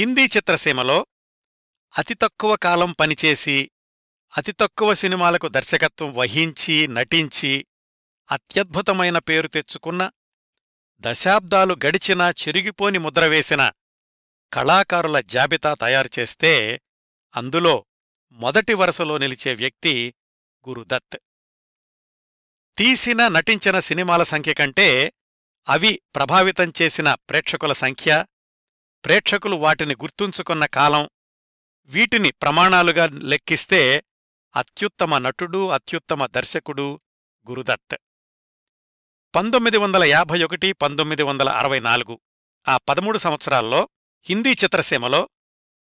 హిందీ చిత్రసీమలో అతి తక్కువ కాలం పనిచేసి అతి తక్కువ సినిమాలకు దర్శకత్వం వహించి నటించి అత్యద్భుతమైన పేరు తెచ్చుకున్న దశాబ్దాలు గడిచినా చిరిగిపోని ముద్రవేసిన కళాకారుల జాబితా తయారుచేస్తే అందులో మొదటి వరుసలో నిలిచే వ్యక్తి గురుదత్. తీసిన నటించిన సినిమాల సంఖ్య కంటే అవి ప్రభావితం చేసిన ప్రేక్షకుల సంఖ్య ప్రేక్షకులు వాటిని గుర్తుంచుకున్న కాలం వీటిని ప్రమాణాలుగా లెక్కిస్తే అత్యుత్తమ నటుడు అత్యుత్తమ దర్శకుడు గురుదత్. పంతొమ్మిది వందల యాభై ఒకటి పంతొమ్మిది వందల అరవై నాలుగు ఆ పదమూడు సంవత్సరాల్లో హిందీ చిత్రసీమలో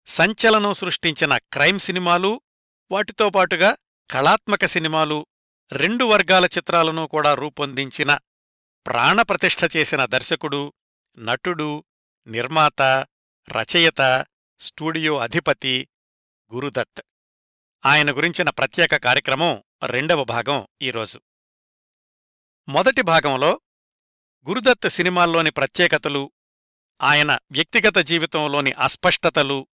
సంచలనం సృష్టించిన క్రైమ్ సినిమాలు వాటితో పాటుగా కళాత్మక సినిమాలు రెండు వర్గాల చిత్రాలను కూడా రూపొందించిన ప్రాణప్రతిష్ఠ చేసిన దర్శకుడు నటుడు నిర్మాత రచయిత స్టూడియో అధిపతి గురుదత్. ఆయన గురించిన ప్రత్యేక కార్యక్రమం రెండవ భాగం ఈరోజు. మొదటి భాగంలో గురుదత్ సినిమాల్లోని ప్రత్యేకతలు ఆయన వ్యక్తిగత జీవితంలోని అస్పష్టతలు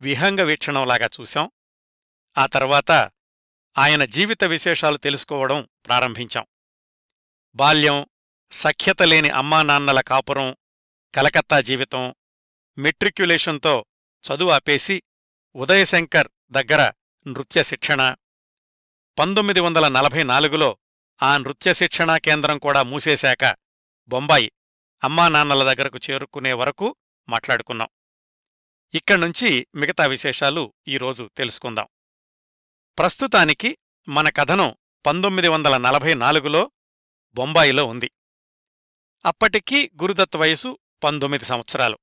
విహంగ వీక్షణంలాగా చూశాం. ఆ తర్వాత ఆయన జీవిత విశేషాలు తెలుసుకోవడం ప్రారంభించాం. బాల్యం సఖ్యత లేని అమ్మానాన్నల కాపురం కలకత్తా జీవితం మెట్రిక్యులేషన్తో చదువు ఆపేసి ఉదయశంకర్ దగ్గర నృత్య శిక్షణ. పంతొమ్మిది వందల నలభై నాలుగులో ఆ నృత్య శిక్షణా కేంద్రం కూడా మూసేశాక బొంబాయి అమ్మానాన్నల దగ్గరకు చేరుకునే వరకు మాట్లాడుకున్నాం. ఇక్కడ్నుంచి మిగతా విశేషాలు ఈరోజు తెలుసుకుందాం. ప్రస్తుతానికి మన కథనం పంతొమ్మిది వందల నలభై నాలుగులో బొంబాయిలో ఉంది. అప్పటికీ గురుదత్ వయసు పంతొమ్మిది సంవత్సరాలు.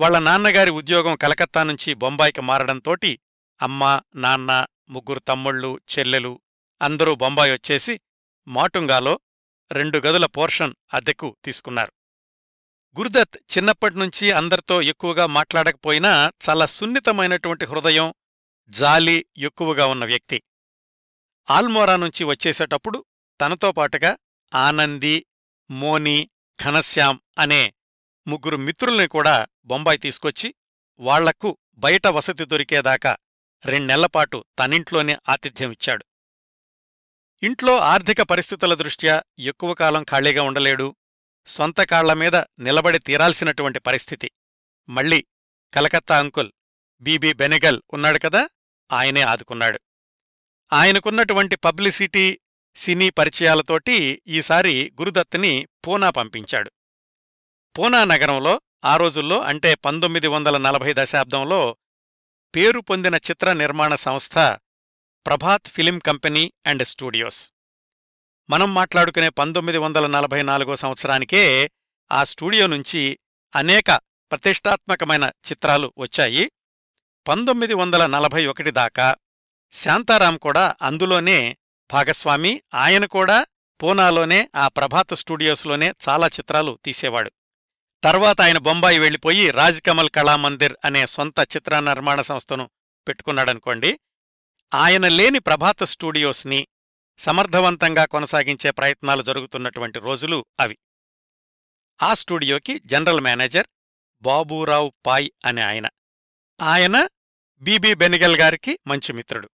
వాళ్ళ నాన్నగారి ఉద్యోగం కలకత్తా నుంచి బొంబాయికి మారడంతోటి అమ్మ నాన్న ముగ్గురు తమ్ముళ్ళు చెల్లెలు అందరూ బొంబాయి వచ్చేసి మాటుంగాలో రెండు గదుల పోర్షన్ అద్దెకు తీసుకున్నారు. గురుదత్ చిన్నప్పటినుంచి అందరితో ఎక్కువగా మాట్లాడకపోయినా చాలా సున్నితమైనటువంటి హృదయం జాలి ఎక్కువగా ఉన్న వ్యక్తి. ఆల్మోరా నుంచి వచ్చేసేటప్పుడు తనతో పాటుగా ఆనంది మోని ఘనశ్యాం అనే ముగ్గురు మిత్రుల్ని కూడా బొంబాయి తీసుకొచ్చి వాళ్ళకు బయట వసతి దొరికేదాకా రెండెళ్ళపాటు తనింట్లోనే ఆతిథ్యమిచ్చాడు ఇంట్లో ఆర్థిక పరిస్థితుల దృష్ట్యా ఎక్కువ కాలం ఖాళీగా ఉండలేడు. సొంత కాళ్ళమీద నిలబడి తీరాల్సినటువంటి పరిస్థితి. మళ్ళీ కలకత్తా అంకుల్ బీబీ బెనెగల్ ఉన్నాడు కదా ఆయనే ఆదుకున్నాడు. ఆయనకున్నటువంటి పబ్లిసిటీ సినీ పరిచయాలతోటి ఈసారి గురుదత్తుని పూనా పంపించాడు. పూనా నగరంలో ఆ రోజుల్లో అంటే పంతొమ్మిది వందల నలభై దశాబ్దంలో పేరు పొందిన చిత్ర నిర్మాణ సంస్థ Prabhat film company and studios. మనం మాట్లాడుకునే పంతొమ్మిది వందల నలభై నాలుగో సంవత్సరానికే ఆ స్టూడియో నుంచి అనేక ప్రతిష్టాత్మకమైన చిత్రాలు వచ్చాయి. పంతొమ్మిది వందల నలభై ఒకటి దాకా శాంతారాం కూడా అందులోనే భాగస్వామి ఆయన కూడా పూనాలోనే ఆ ప్రభాత్ స్టూడియోస్లోనే చాలా చిత్రాలు తీసేవాడు. తర్వాత ఆయన బొంబాయి వెళ్ళిపోయి రాజ్కమల్ కళామందిర్ అనే సొంత చిత్ర నిర్మాణ సంస్థను పెట్టుకున్నాడనుకోండి ఆయన లేని ప్రభాత స్టూడియోస్ని సమర్థవంతంగా కొనసాగించే ప్రయత్నాలు జరుగుతున్నటువంటి రోజులు అవి. ఆ స్టూడియోకి జనరల్ మేనేజర్ బాబూరావు పాయ్ అనే ఆయన. ఆయన బీబీ బెనిగల్ గారికి మంచి మిత్రుడు.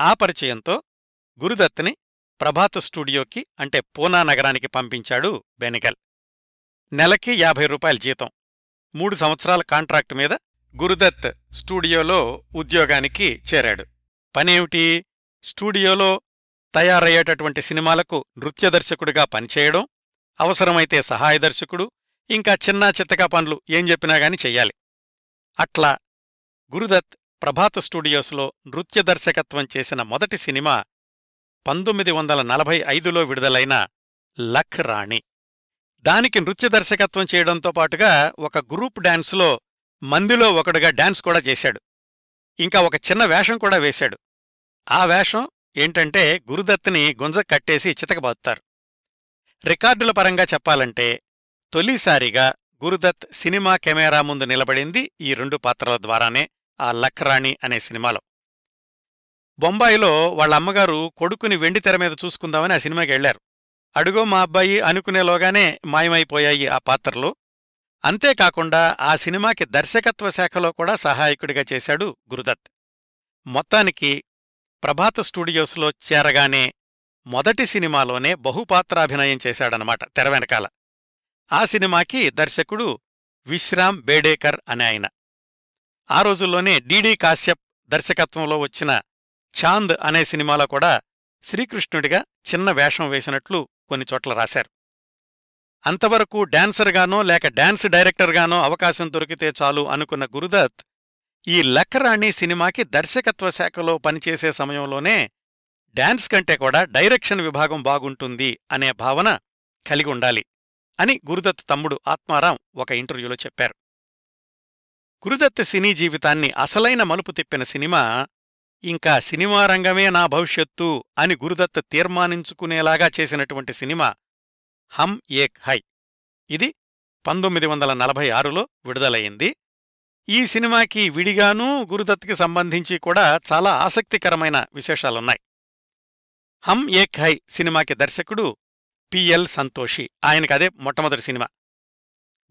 ఆ పరిచయంతో గురుదత్ని ప్రభాత స్టూడియోకి అంటే పూనా నగరానికి పంపించాడు బెనిగల్. నెలకి యాభై రూపాయల జీతం. మూడు సంవత్సరాల కాంట్రాక్టు మీద గురుదత్ స్టూడియోలో ఉద్యోగానికి చేరాడు. పనేమిటి? స్టూడియోలో తయారయ్యేటటువంటి సినిమాలకు నృత్య దర్శకుడిగా పనిచేయడం అవసరమైతే సహాయ దర్శకుడు ఇంకా చిన్నా చిత్తగా పనులు ఏం చెప్పినా గాని చెయ్యాలి. అట్లా గురుదత్ ప్రభాత స్టూడియోస్లో నృత్య దర్శకత్వం చేసిన మొదటి సినిమా పంతొమ్మిది వందల నలభై ఐదులో విడుదలైన లఖ్ రాణి. దానికి నృత్య దర్శకత్వం చేయడంతో పాటుగా ఒక గ్రూప్ డాన్స్లో మందిలో ఒకడుగా డాన్స్ కూడా చేశాడు. ఇంకా ఒక చిన్న వేషం కూడా వేశాడు. ఆ వేషం ఏంటంటే గురుదత్ని గుంజ కట్టేసి చితకబాదుతారు రికార్డుల పరంగా చెప్పాలంటే తొలిసారిగా గురుదత్ సినిమా కెమెరా ముందు నిలబడింది ఈ రెండు పాత్రల ద్వారానే ఆ లక్రాణి అనే సినిమాలో. బొంబాయిలో వాళ్ళ అమ్మగారు కొడుకుని వెండితెర మీద చూసుకుందామని ఆ సినిమాకి వెళ్ళారు అడుగో మా అబ్బాయి అనుకునేలోగానే మాయమైపోయాయి ఆ పాత్రలు. అంతేకాకుండా ఆ సినిమాకి దర్శకత్వ శాఖలో కూడా సహాయకుడిగా చేశాడు గురుదత్. మొత్తానికి ప్రభాత స్టూడియోస్లో చేరగానే మొదటి సినిమాలోనే బహుపాత్రాభినయం చేశాడనమాట తెర వెనకాల. ఆ సినిమాకి దర్శకుడు విశ్రామ్ బేడేకర్ అనే ఆయన. ఆ రోజుల్లోనే డీడీ కాశ్యప్ దర్శకత్వంలో వచ్చిన చాంద్ అనే సినిమాలో కూడా శ్రీకృష్ణుడిగా చిన్న వేషం వేసినట్లు కొన్ని చోట్ల రాశారు. అంతవరకు డాన్సర్గానో లేక డాన్స్ డైరెక్టర్గానో అవకాశం దొరికితే చాలు అనుకున్న గురుదత్ ఈ లక్కరాణి సినిమాకి దర్శకత్వ శాఖలో పనిచేసే సమయంలోనే డాన్స్ కంటే కూడా డైరెక్షన్ విభాగం బాగుంటుంది అనే భావన కలిగి ఉండాలి అని గురుదత్ తమ్ముడు ఆత్మారాం ఒక ఇంటర్వ్యూలో చెప్పారు. గురుదత్ సినీ జీవితాన్ని అసలైన మలుపు తిప్పిన సినిమా ఇంకా సినిమా రంగమే నా భవిష్యత్తు అని గురుదత్త తీర్మానించుకునేలాగా చేసినటువంటి సినిమా హమ్ ఏక్ హై. ఇది పంతొమ్మిది వందల నలభై ఆరులో విడుదలయింది ఈ సినిమాకి విడిగానూ గురుదత్కి సంబంధించి కూడా చాలా ఆసక్తికరమైన విశేషాలున్నాయి. హమ్ ఏక్ హై సినిమాకి దర్శకుడు పిఎల్ సంతోషి. ఆయనకదే మొట్టమొదటి సినిమా.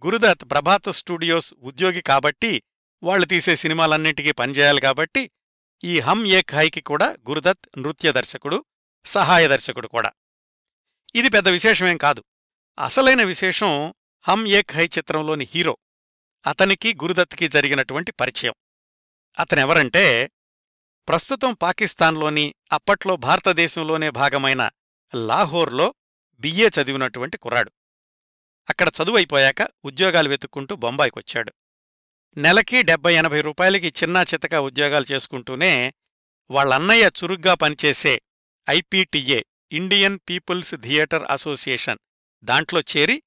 గురుదత్ ప్రభాత్ స్టూడియోస్ ఉద్యోగి కాబట్టి వాళ్ళు తీసే సినిమాలన్నింటికీ పనిచేయాలి కాబట్టి ఈ హమ్ ఏక్ హైకి కూడా గురుదత్ నృత్య దర్శకుడు సహాయ దర్శకుడు కూడా. ఇది పెద్ద విశేషమేం కాదు. అసలైన విశేషం హమ్ ఏక్ హై చిత్రంలోని హీరో. అతనికి గురుదత్కి జరిగినటువంటి పరిచయం. అతనెవరంటే ప్రస్తుతం పాకిస్తాన్లోని అప్పట్లో భారతదేశంలోనే భాగమైన లాహోర్లో బిఏ చదివినటువంటి కుర్రాడు. అక్కడ చదువైపోయాక ఉద్యోగాలు వెతుక్కుంటూ బొంబాయికొచ్చాడు. నెలకి డెబ్బై ఎనభై రూపాయలకి చిన్నా చితక ఉద్యోగాలు చేసుకుంటూనే వాళ్ళన్నయ్య చురుగ్గా పనిచేసే IPTA Indian people's theatre association దాంట్లో చేరి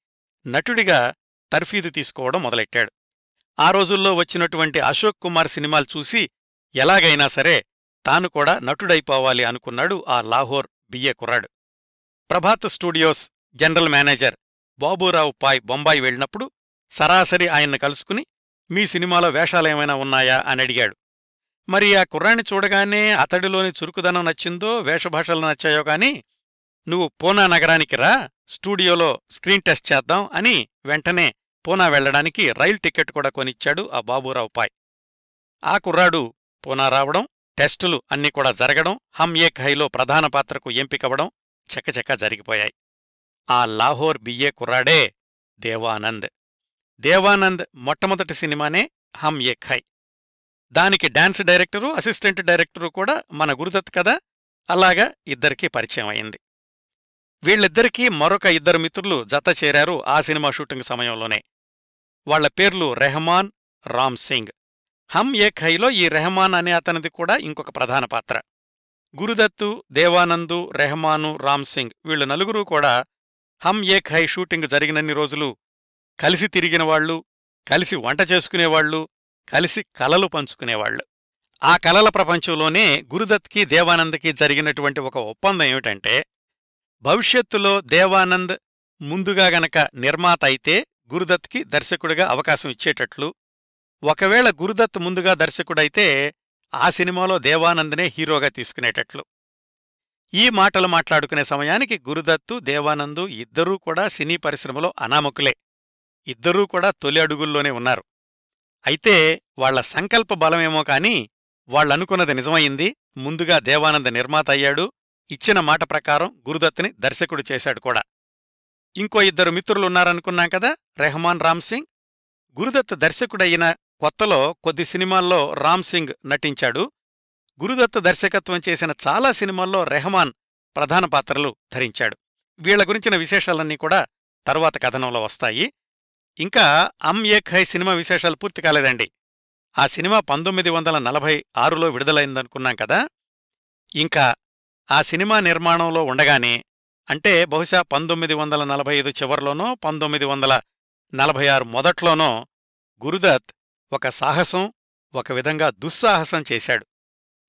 నటుడిగా తర్ఫీదు తీసుకోవడం మొదలెట్టాడు. ఆ రోజుల్లో వచ్చినటువంటి అశోక్ కుమార్ సినిమాలు చూసి ఎలాగైనా సరే తాను కూడా నటుడైపోవాలి అనుకున్నాడు ఆ లాహోర్ బిఏ కుర్రాడు. Prabhat studios general manager Baburao Pai Bombay వెళ్ళినప్పుడు సరాసరి ఆయన్ని కలుసుకుని మీ సినిమాలో వేషాలేమైనా ఉన్నాయా? అని అడిగాడు. మరి ఆ కుర్రాన్ని చూడగానే అతడిలోని చురుకుదనం నచ్చిందో వేషభాషలు నచ్చాయో కాని నువ్వు పూనా నగరానికి రా స్టూడియోలో స్క్రీన్ టెస్ట్ చేద్దాం అని వెంటనే పూనా వెళ్ళడానికి రైల్ టికెట్ కూడా కొనిచ్చాడు ఆ బాబూరావు పాయ్. ఆ కుర్రాడు పూనా రావడం టెస్టులు అన్నీ కూడా జరగడం హమ్ ఏక్ హైలో ప్రధాన పాత్రకు ఎంపికవడం చకచక జరిగిపోయాయి. ఆ లాహోర్ బియ్యే కుర్రాడే దేవానంద్. దేవానంద్ మొట్టమొదటి సినిమానే హమ్ ఎక్ హై దానికి డాన్స్ డైరెక్టరు అసిస్టెంట్ డైరెక్టరు కూడా మన గురుదత్ కదా అలాగా ఇద్దరికీ పరిచయం అయింది. వీళ్ళిద్దరికీ మరొక ఇద్దరు మిత్రులు జత చేరారు ఆ సినిమా షూటింగ్ సమయంలోనే. వాళ్ళ పేర్లు రెహమాన్ రామ్ సింగ్. హమ్ ఏక్ హైలో ఈ రెహమాన్ అనే అతనిది కూడా ఇంకొక ప్రధాన పాత్ర. గురుదత్తు దేవానందు రెహమాను రామ్ సింగ్ వీళ్ళు నలుగురూ కూడా హమ్ ఏక్ హై షూటింగ్ జరిగినన్ని రోజులు కలిసి తిరిగినవాళ్ళు కలిసి వంట చేసుకునేవాళ్ళు కలిసి కలలు పంచుకునేవాళ్ళు ఆ కలల ప్రపంచంలోనే గురుదత్కి దేవానంద్కి జరిగినటువంటి ఒక ఒప్పందం ఏమిటంటే భవిష్యత్తులో దేవానంద్ ముందుగా గనక నిర్మాత అయితే గురుదత్కి దర్శకుడిగా అవకాశం ఇచ్చేటట్లు ఒకవేళ గురుదత్ ముందుగా దర్శకుడైతే ఆ సినిమాలో దేవానంద్నే హీరోగా తీసుకునేటట్లు. ఈ మాటలు మాట్లాడుకునే సమయానికి గురుదత్తు దేవానందు ఇద్దరూ కూడా సినీ పరిశ్రమలో అనామకులే. ఇద్దరూ కూడా తొలి అడుగుల్లోనే ఉన్నారు. అయితే వాళ్ళ సంకల్ప బలమేమో కాని వాళ్ళనుకున్నది నిజమైంది ముందుగా దేవానంద నిర్మాత అయ్యాడు. ఇచ్చిన మాట ప్రకారం గురుదత్తుని దర్శకుడు చేశాడు కూడా. ఇంకో ఇద్దరు మిత్రులున్నారనుకున్నాం కదా రెహమాన్ రామ్ సింగ్. గురుదత్ దర్శకుడయిన కొత్తలో కొద్ది సినిమాల్లో రామ్ సింగ్ నటించాడు. గురుదత్ దర్శకత్వం చేసిన చాలా సినిమాల్లో రెహమాన్ ప్రధాన పాత్రలు ధరించాడు. వీళ్ళ గురించిన విశేషాలన్నీ కూడా తరువాత కథనంలో వస్తాయి. ఇంకా అమ్ ఏక్ హై సినిమా విశేషాలు పూర్తి కాలేదండి. ఆ సినిమా పంతొమ్మిది వందల నలభై ఆరులో విడుదలైందనుకున్నాం కదా? ఇంకా ఆ సినిమా నిర్మాణంలో ఉండగానే అంటే బహుశా పంతొమ్మిది వందల నలభై ఐదు చివర్లోనో పంతొమ్మిది వందల నలభై ఆరు మొదట్లోనో గురుదత్ ఒక సాహసం ఒక విధంగా దుస్సాహసం చేశాడు.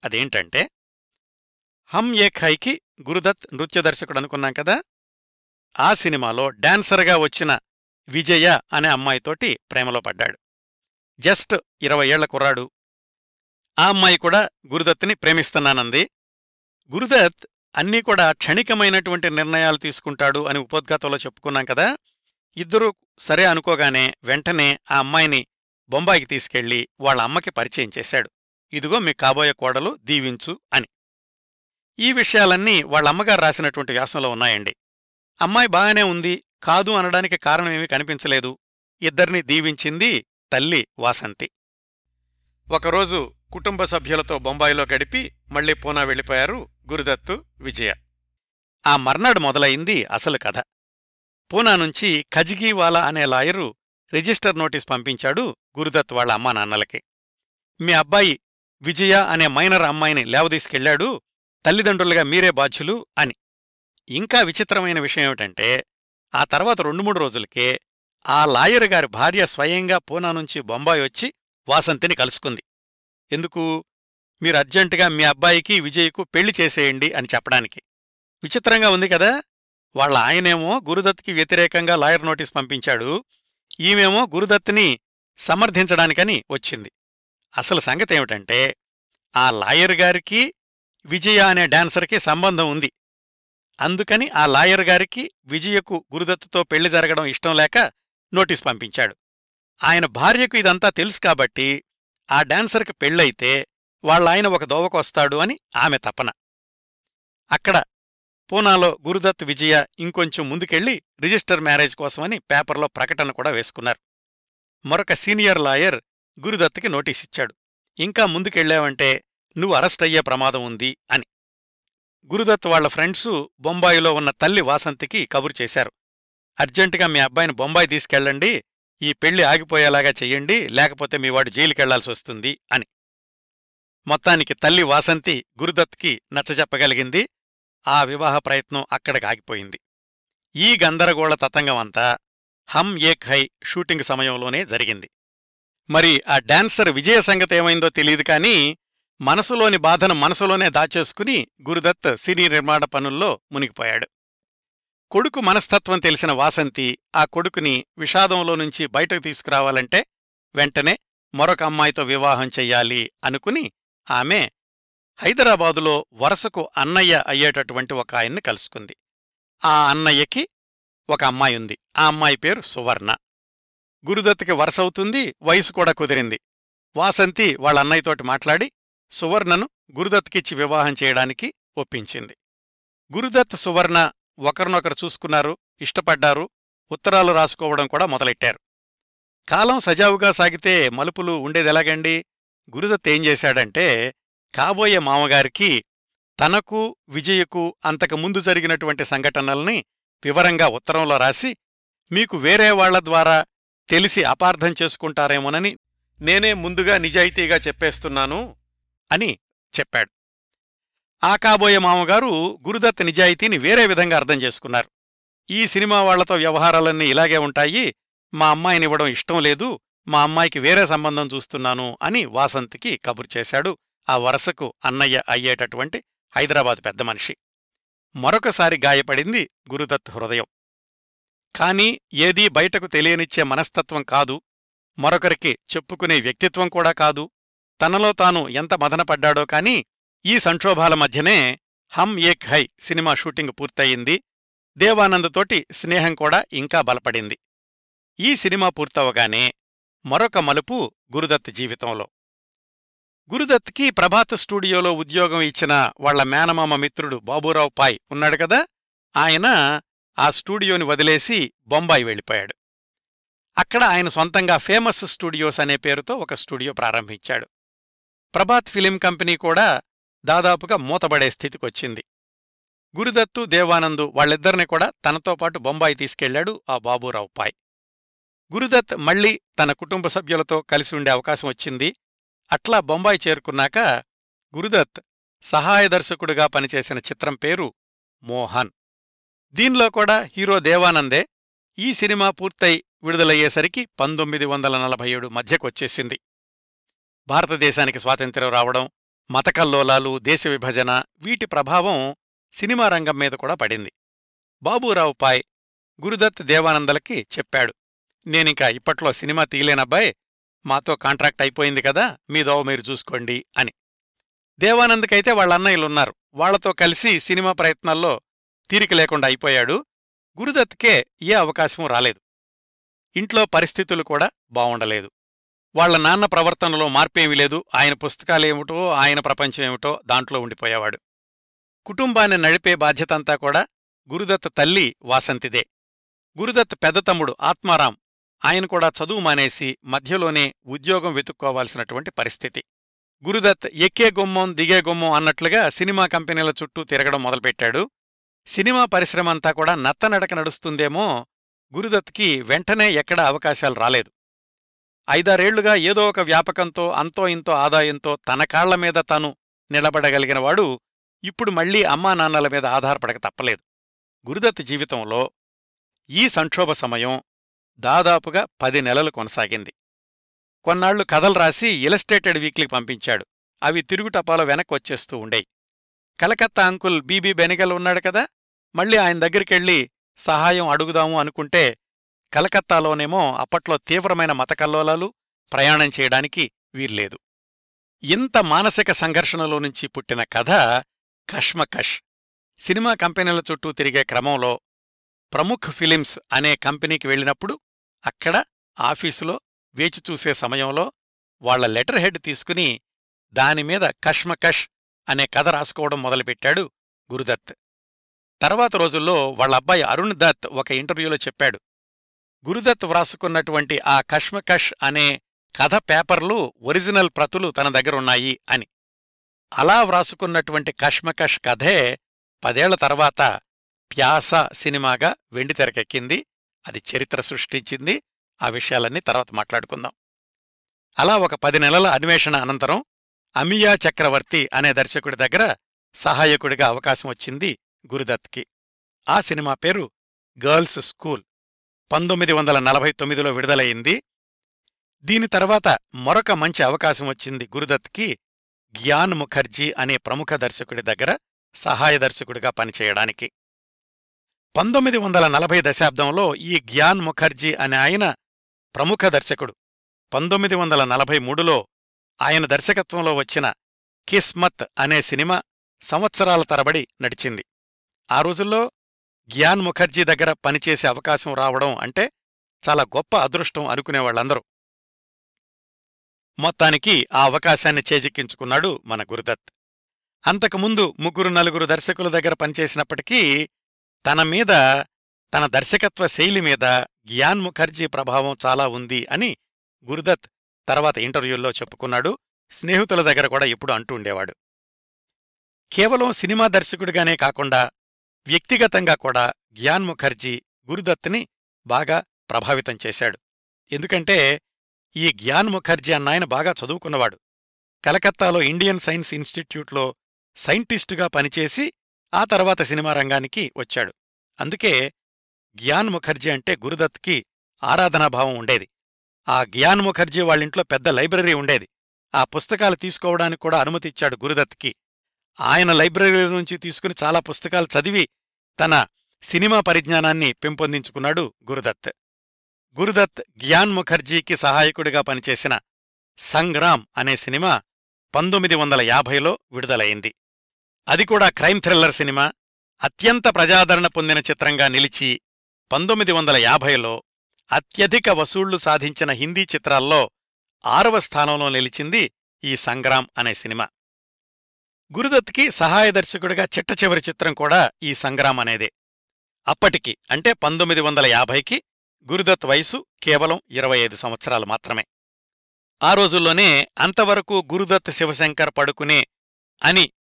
అదేంటంటే హమ్ ఏక్ హైకి గురుదత్ నృత్య దర్శకుడు అనుకున్నాం కదా? ఆ సినిమాలో డాన్సర్గా వచ్చిన విజయ అనే అమ్మాయితోటి ప్రేమలో పడ్డాడు. జస్ట్ ఇరవై ఏళ్ళ కుర్రాడు. ఆ అమ్మాయి కూడా గురుదత్ని ప్రేమిస్తున్నానంది. గురుదత్ అన్నీ కూడా క్షణికమైనటువంటి నిర్ణయాలు తీసుకుంటాడు అని ఉపోద్ఘాతంలో చెప్పుకున్నాం కదా. ఇద్దరూ సరే అనుకోగానే వెంటనే ఆ అమ్మాయిని బొంబాయికి తీసుకెళ్ళి వాళ్ళ అమ్మకి పరిచయం చేశాడు. ఇదిగో మీ కాబోయే కోడలు దీవించు అని. ఈ విషయాలన్నీ వాళ్ళ అమ్మగారు రాసినటువంటి వ్యాసంలో ఉన్నాయండి. అమ్మాయి బాగానే ఉంది కాదు అనడానికి కారణమేమీ కనిపించలేదు. ఇద్దరిని దీవించింది తల్లి వాసంతి. ఒకరోజు కుటుంబ సభ్యులతో బొంబాయిలో గడిపి మళ్ళీ పూనా వెళ్ళిపోయారు గురుదత్తు విజయ. ఆ మర్నాడు మొదలయింది అసలు కథ. పూనా నుంచి ఖజిగీవాలా అనే లాయరు రిజిస్టర్ నోటీస్ పంపించాడు గురుదత్ వాళ్ళ అమ్మా నాన్నలకి. మీ అబ్బాయి విజయ అనే మైనర్ అమ్మాయిని లేవదీసుకెళ్ళాడు తల్లిదండ్రులుగా మీరే బాధ్యులు అని. ఇంకా విచిత్రమైన విషయం ఏమిటంటే ఆ తర్వాత రెండు మూడు రోజులకే ఆ లాయర్ గారి భార్య స్వయంగా పూనా నుంచి బొంబాయి వచ్చి వాసంతిని కలుసుకుంది. ఎందుకు? మీరు అర్జెంటుగా మీ అబ్బాయికి విజయ్కు పెళ్ళి చేసేయండి అని చెప్పడానికి. విచిత్రంగా ఉంది కదా! వాళ్ళ ఆయనేమో గురుదత్కి వ్యతిరేకంగా లాయర్ నోటీస్ పంపించాడు. ఈమెమో గురుదత్ని సమర్థించడానికని వచ్చింది. అసలు సంగతేమిటంటే ఆ లాయర్ గారికి విజయ అనే డాన్సర్కి సంబంధం ఉంది. అందుకని ఆ లాయర్ గారికి విజయకు గురుదత్తుతో పెళ్ళి జరగడం ఇష్టం లేక నోటీస్ పంపించాడు. ఆయన భార్యకు ఇదంతా తెలుసు కాబట్టి ఆ డాన్సర్కి పెళ్ళైతే వాళ్ళాయన ఒక దోవకొస్తాడు అని ఆమె తపన. అక్కడ పూనాలో గురుదత్ విజయ ఇంకొంచెం ముందుకెళ్ళి రిజిస్టర్ మ్యారేజ్ కోసమని పేపర్లో ప్రకటన కూడా వేసుకున్నారు. మరొక సీనియర్ లాయర్ గురుదత్తుకి నోటీసిచ్చాడు. ఇంకా ముందుకెళ్ళావంటే నువ్వు అరెస్ట్ అయ్యే ప్రమాదం ఉంది అని. గురుదత్ వాళ్ళ ఫ్రెండ్సు బొంబాయిలో ఉన్న తల్లి వాసంతికి కబురు చేశారు. అర్జెంటుగా మీ అబ్బాయిని బొంబాయి తీసుకెళ్ళండి ఈ పెళ్ళి ఆగిపోయేలాగా చెయ్యండి లేకపోతే మీవాడు జైలుకెళ్ళాల్సి వస్తుంది అని. మొత్తానికి తల్లి వాసంతి గురుదత్కి నచ్చజెప్పగలిగింది. ఆ వివాహ ప్రయత్నం అక్కడికి ఆగిపోయింది. ఈ గందరగోళ తతంగమంతా హమ్ ఏక్ హై షూటింగ్ సమయంలోనే జరిగింది. మరి ఆ డాన్సర్ విజయ సంగతేమైందో తెలియదు కానీ మనసులోని బాధను మనసులోనే దాచేసుకుని గురుదత్ సినీ నిర్మాణ పనుల్లో మునిగిపోయాడు. కొడుకు మనస్తత్వం తెలిసిన వాసంతి ఆ కొడుకుని విషాదంలో నుంచి బయటకు తీసుకురావాలంటే వెంటనే మరొక అమ్మాయితో వివాహం చెయ్యాలి అనుకుని ఆమె హైదరాబాదులో వరసకు అన్నయ్య అయ్యేటటువంటి ఒక ఆయన్ని కలుసుకుంది. ఆ అన్నయ్యకి ఒక అమ్మాయి ఉంది. ఆ అమ్మాయి పేరు సువర్ణ. గురుదత్తుకి వరసవుతుంది వయసు కూడా కుదిరింది. వాసంతి వాళ్ళ అన్నయ్యతోటి మాట్లాడి సువర్ణను గురుదత్కిచ్చి వివాహం చేయడానికి ఒప్పించింది. గురుదత్ సువర్ణ ఒకరినొకరు చూసుకున్నారు ఇష్టపడ్డారు ఉత్తరాలు రాసుకోవడం కూడా మొదలెట్టారు. కాలం సజావుగా సాగితే మలుపులు ఉండేదెలాగండి గురుదత్ ఏం చేశాడంటే కాబోయే మామగారికి తనకు విజయకు అంతకుముందు జరిగినటువంటి సంఘటనల్ని వివరంగా ఉత్తరంలో రాసి మీకు వేరే వాళ్ళ ద్వారా తెలిసి అపార్థం చేసుకుంటారేమోనని నేనే ముందుగా నిజాయితీగా చెప్పేస్తున్నాను. అని చెప్పాడు. ఆ కాబోయే మామగారు గురుదత్ నిజాయితీని వేరే విధంగా అర్థం చేసుకున్నారు. ఈ సినిమా వాళ్ళతో వ్యవహారాలన్నీ ఇలాగే ఉంటాయి. మా అమ్మాయినివ్వడం ఇష్టం లేదు. మా అమ్మాయికి వేరే సంబంధం చూస్తున్నాను అని వాసంత్కి కబురు చేశాడు ఆ వరసకు అన్నయ్య అయ్యేటటువంటి హైదరాబాద్ పెద్ద మనిషి. మరొకసారి గాయపడింది గురుదత్ హృదయం. కాని ఏదీ బయటకు తెలియనిచ్చే మనస్తత్వం కాదు. మరొకరికి చెప్పుకునే వ్యక్తిత్వం కూడా కాదు. తనలో తాను ఎంత మదనపడ్డాడో కాని ఈ సంక్షోభాల మధ్యనే హమ్ ఏక్ హై సినిమా షూటింగ్ పూర్తయింది. దేవానందతోటి స్నేహం కూడా ఇంకా బలపడింది. ఈ సినిమా పూర్తవగానే మరొక మలుపు గురుదత్ జీవితంలో. గురుదత్కి ప్రభాత్ స్టూడియోలో ఉద్యోగం ఇచ్చిన వాళ్ళ మేనమామ మిత్రుడు బాబూరావు పాయ్ ఉన్నాడు కదా? ఆయన ఆ స్టూడియోని వదిలేసి బొంబాయి వెళ్ళిపోయాడు. అక్కడ ఆయన సొంతంగా ఫేమస్ స్టూడియోస్ అనే పేరుతో ఒక స్టూడియో ప్రారంభించాడు. ప్రభాత్ ఫిలిం కంపెనీ కూడా దాదాపుగా మూతబడే స్థితికొచ్చింది. గురుదత్తు దేవానందు వాళ్ళిద్దరిని కూడా తనతో పాటు బొంబాయి తీసుకెళ్ళాడు ఆ బాబూరావు పాయ్. గురుదత్ మళ్ళీ తన కుటుంబ సభ్యులతో కలిసి ఉండే అవకాశం వచ్చింది. అట్లా బొంబాయి చేరుకున్నాక గురుదత్ సహాయ దర్శకుడుగా పనిచేసిన చిత్రం పేరు మోహన్. దీనిలో కూడా హీరో దేవానందే ఈ సినిమా పూర్తయి విడుదలయ్యేసరికి పంతొమ్మిది వందల నలభై ఏడు మధ్యకొచ్చేసింది. భారతదేశానికి స్వాతంత్ర్యం రావడం మతకల్లోలాలు దేశ విభజన వీటి ప్రభావం సినిమా రంగం మీద కూడా పడింది. బాబూరావు పాయ్ గురుదత్ దేవానందలకి చెప్పాడు నేనింకా ఇప్పట్లో సినిమా తీయలేనబ్బాయ్ మాతో కాంట్రాక్ట్ అయిపోయింది కదా మీదో మీరు చూసుకోండి అని. దేవానంద్కైతే వాళ్ళ అన్నయ్యలున్నారు వాళ్ళతో కలిసి సినిమా ప్రయత్నాల్లో తీరిక లేకుండా అయిపోయాడు గురుదత్కే ఏ అవకాశమూ రాలేదు. ఇంట్లో పరిస్థితులు కూడా బావుండలేదు. వాళ్ళ నాన్న ప్రవర్తనలో మార్పేమీ లేదు. ఆయన పుస్తకాలేమిటో ఆయన ప్రపంచమేమిటో దాంట్లో ఉండిపోయేవాడు. కుటుంబాన్ని నడిపే బాధ్యతంతా కూడా గురుదత్ తల్లి వాసంతిదే. గురుదత్ పెద్ద తమ్ముడు ఆత్మారాం. ఆయన కూడా చదువు మానేసి మధ్యలోనే ఉద్యోగం వెతుక్కోవాల్సినటువంటి పరిస్థితి. గురుదత్ ఎక్కే గుమ్మం దిగే గుమ్మం అన్నట్లుగా సినిమా కంపెనీల చుట్టూ తిరగడం మొదలుపెట్టాడు. సినిమా పరిశ్రమంతా కూడా నత్తనడక నడుస్తుందేమో గురుదత్కి వెంటనే ఎక్కడా అవకాశాలు రాలేదు. ఐదారేళ్ళుగా ఏదో ఒక వ్యాపకంతో అంతో ఇంతో ఆదాయంతో తన కాళ్ళ మీద తాను నిలబడగలిగినవాడు ఇప్పుడు మళ్ళీ అమ్మా నాన్నల మీద ఆధారపడక తప్పలేదు. గురుదత్ జీవితంలో ఈ సంక్షోభ సమయం దాదాపుగా పది నెలలు కొనసాగింది. కొన్నాళ్ళు కథలు రాసి ఇలస్ట్రేటెడ్ వీక్లీకి పంపించాడు. అవి తిరుగుటపాలో వెనక్కి వచ్చేస్తూ ఉండేయి. కలకత్తా అంకుల్ బీబీ బెనిగల్ ఉన్నాడు కదా మళ్ళీ ఆయన దగ్గరికెళ్ళి సహాయం అడుగుదాము అనుకుంటే కలకత్తాలోనేమో అప్పట్లో తీవ్రమైన మతకల్లోలాలు ప్రయాణం చేయడానికి వీల్లేదు. ఇంత మానసిక సంఘర్షణలో నుంచి పుట్టిన కథ కష్మకష్. సినిమా కంపెనీల చుట్టూ తిరిగే క్రమంలో ప్రముఖ్ ఫిలిమ్స్ అనే కంపెనీకి వెళ్ళినప్పుడు అక్కడ ఆఫీసులో వేచి చూసే సమయంలో వాళ్ళ లెటర్ హెడ్ తీసుకుని దానిమీద కష్మకష్ అనే కథ రాసుకోవడం మొదలుపెట్టాడు గురుదత్. తర్వాత రోజుల్లో వాళ్ళబ్బాయి అరుణ్ దత్ ఒక ఇంటర్వ్యూలో చెప్పాడు. గురుదత్ వ్రాసుకున్నటువంటి ఆ కష్మకష్ అనే కథ పేపర్లు ఒరిజినల్ ప్రతులు తన దగ్గరున్నాయి అని. అలా వ్రాసుకున్నటువంటి కష్మకష్ కథే పదేళ్ళ తర్వాత ప్యాస సినిమాగా వెండితెరకెక్కింది అది చరిత్ర సృష్టించింది. ఆ విషయాలన్నీ తర్వాత మాట్లాడుకుందాం. అలా ఒక పది నెలల అన్వేషణ అనంతరం అమియా చక్రవర్తి అనే దర్శకుడి దగ్గర సహాయకుడిగా అవకాశం వచ్చింది గురుదత్కి. ఆ సినిమా పేరు గర్ల్స్ స్కూల్. పంతొమ్మిది వందల నలభై తొమ్మిదిలో విడుదలయింది దీని తర్వాత మరొక మంచి అవకాశం వచ్చింది గురుదత్కి. గ్యాన్ ముఖర్జీ అనే ప్రముఖ దర్శకుడి దగ్గర సహాయ దర్శకుడిగా పనిచేయడానికి. పంతొమ్మిది వందల నలభై దశాబ్దంలో ఈ గ్యాన్ ముఖర్జీ అనే ఆయన ప్రముఖ దర్శకుడు. పంతొమ్మిది వందల నలభై మూడులో ఆయన దర్శకత్వంలో వచ్చిన కిస్మత్ అనే సినిమా సంవత్సరాల తరబడి నడిచింది. ఆ రోజుల్లో గ్యాన్ ముఖర్జీ దగ్గర పనిచేసే అవకాశం రావడం అంటే చాలా గొప్ప అదృష్టం అనుకునేవాళ్ళందరూ మొత్తానికి ఆ అవకాశాన్ని చేజిక్కించుకున్నాడు మన గురుదత్. అంతకుముందు ముగ్గురు నలుగురు దర్శకుల దగ్గర పనిచేసినప్పటికీ తన మీద తన దర్శకత్వ శైలి మీద గ్యాన్ ముఖర్జీ ప్రభావం చాలా ఉంది అని గురుదత్ తర్వాత ఇంటర్వ్యూల్లో చెప్పుకున్నాడు. స్నేహితుల దగ్గర కూడా ఇప్పుడు అంటూ ఉండేవాడు. కేవలం సినిమా దర్శకుడిగానే కాకుండా వ్యక్తిగతంగా కూడా గ్యాన్ ముఖర్జీ గురుదత్ని బాగా ప్రభావితం చేశాడు. ఎందుకంటే ఈ గ్యాన్ ముఖర్జీ అన్నాయన బాగా చదువుకున్నవాడు. కలకత్తాలో ఇండియన్ సైన్స్ ఇన్స్టిట్యూట్లో సైంటిస్టుగా పనిచేసి ఆ తర్వాత సినిమా రంగానికి వచ్చాడు. అందుకే గ్యాన్ ముఖర్జీ అంటే గురుదత్కి ఆరాధనాభావం ఉండేది. ఆ గ్యాన్ ముఖర్జీ వాళ్ళింట్లో పెద్ద లైబ్రరీ ఉండేది. ఆ పుస్తకాలు తీసుకోవడానికి కూడా అనుమతి ఇచ్చాడు గురుదత్కి ఆయన లైబ్రరీ నుంచి తీసుకుని చాలా పుస్తకాలు చదివి తన సినిమా పరిజ్ఞానాన్ని పెంపొందించుకున్నాడు గురుదత్. గురుదత్ గ్యాన్ ముఖర్జీకి సహాయకుడిగా పనిచేసిన సంగ్రామ్ అనే సినిమా పంతొమ్మిది వందల యాభైలో విడుదలయింది అది కూడా క్రైమ్ థ్రిల్లర్ సినిమా. అత్యంత ప్రజాదరణ పొందిన చిత్రంగా నిలిచి పంతొమ్మిది వందల యాభైలో అత్యధిక వసూళ్ళు సాధించిన హిందీ చిత్రాల్లో ఆరవ స్థానంలో నిలిచింది ఈ సంగ్రామ్ అనే సినిమా. గురుదత్కి సహాయ దర్శకుడిగా చిట్ట చివరి చిత్రం కూడా ఈ సంగ్రామ్ అనేదే. అప్పటికి అంటే పంతొమ్మిది వందల యాభైకి గురుదత్ వయసు కేవలం ఇరవై ఐదు సంవత్సరాలు మాత్రమే. ఆ రోజుల్లోనే అంతవరకు గురుదత్ శివశంకర్ పడుకునే అని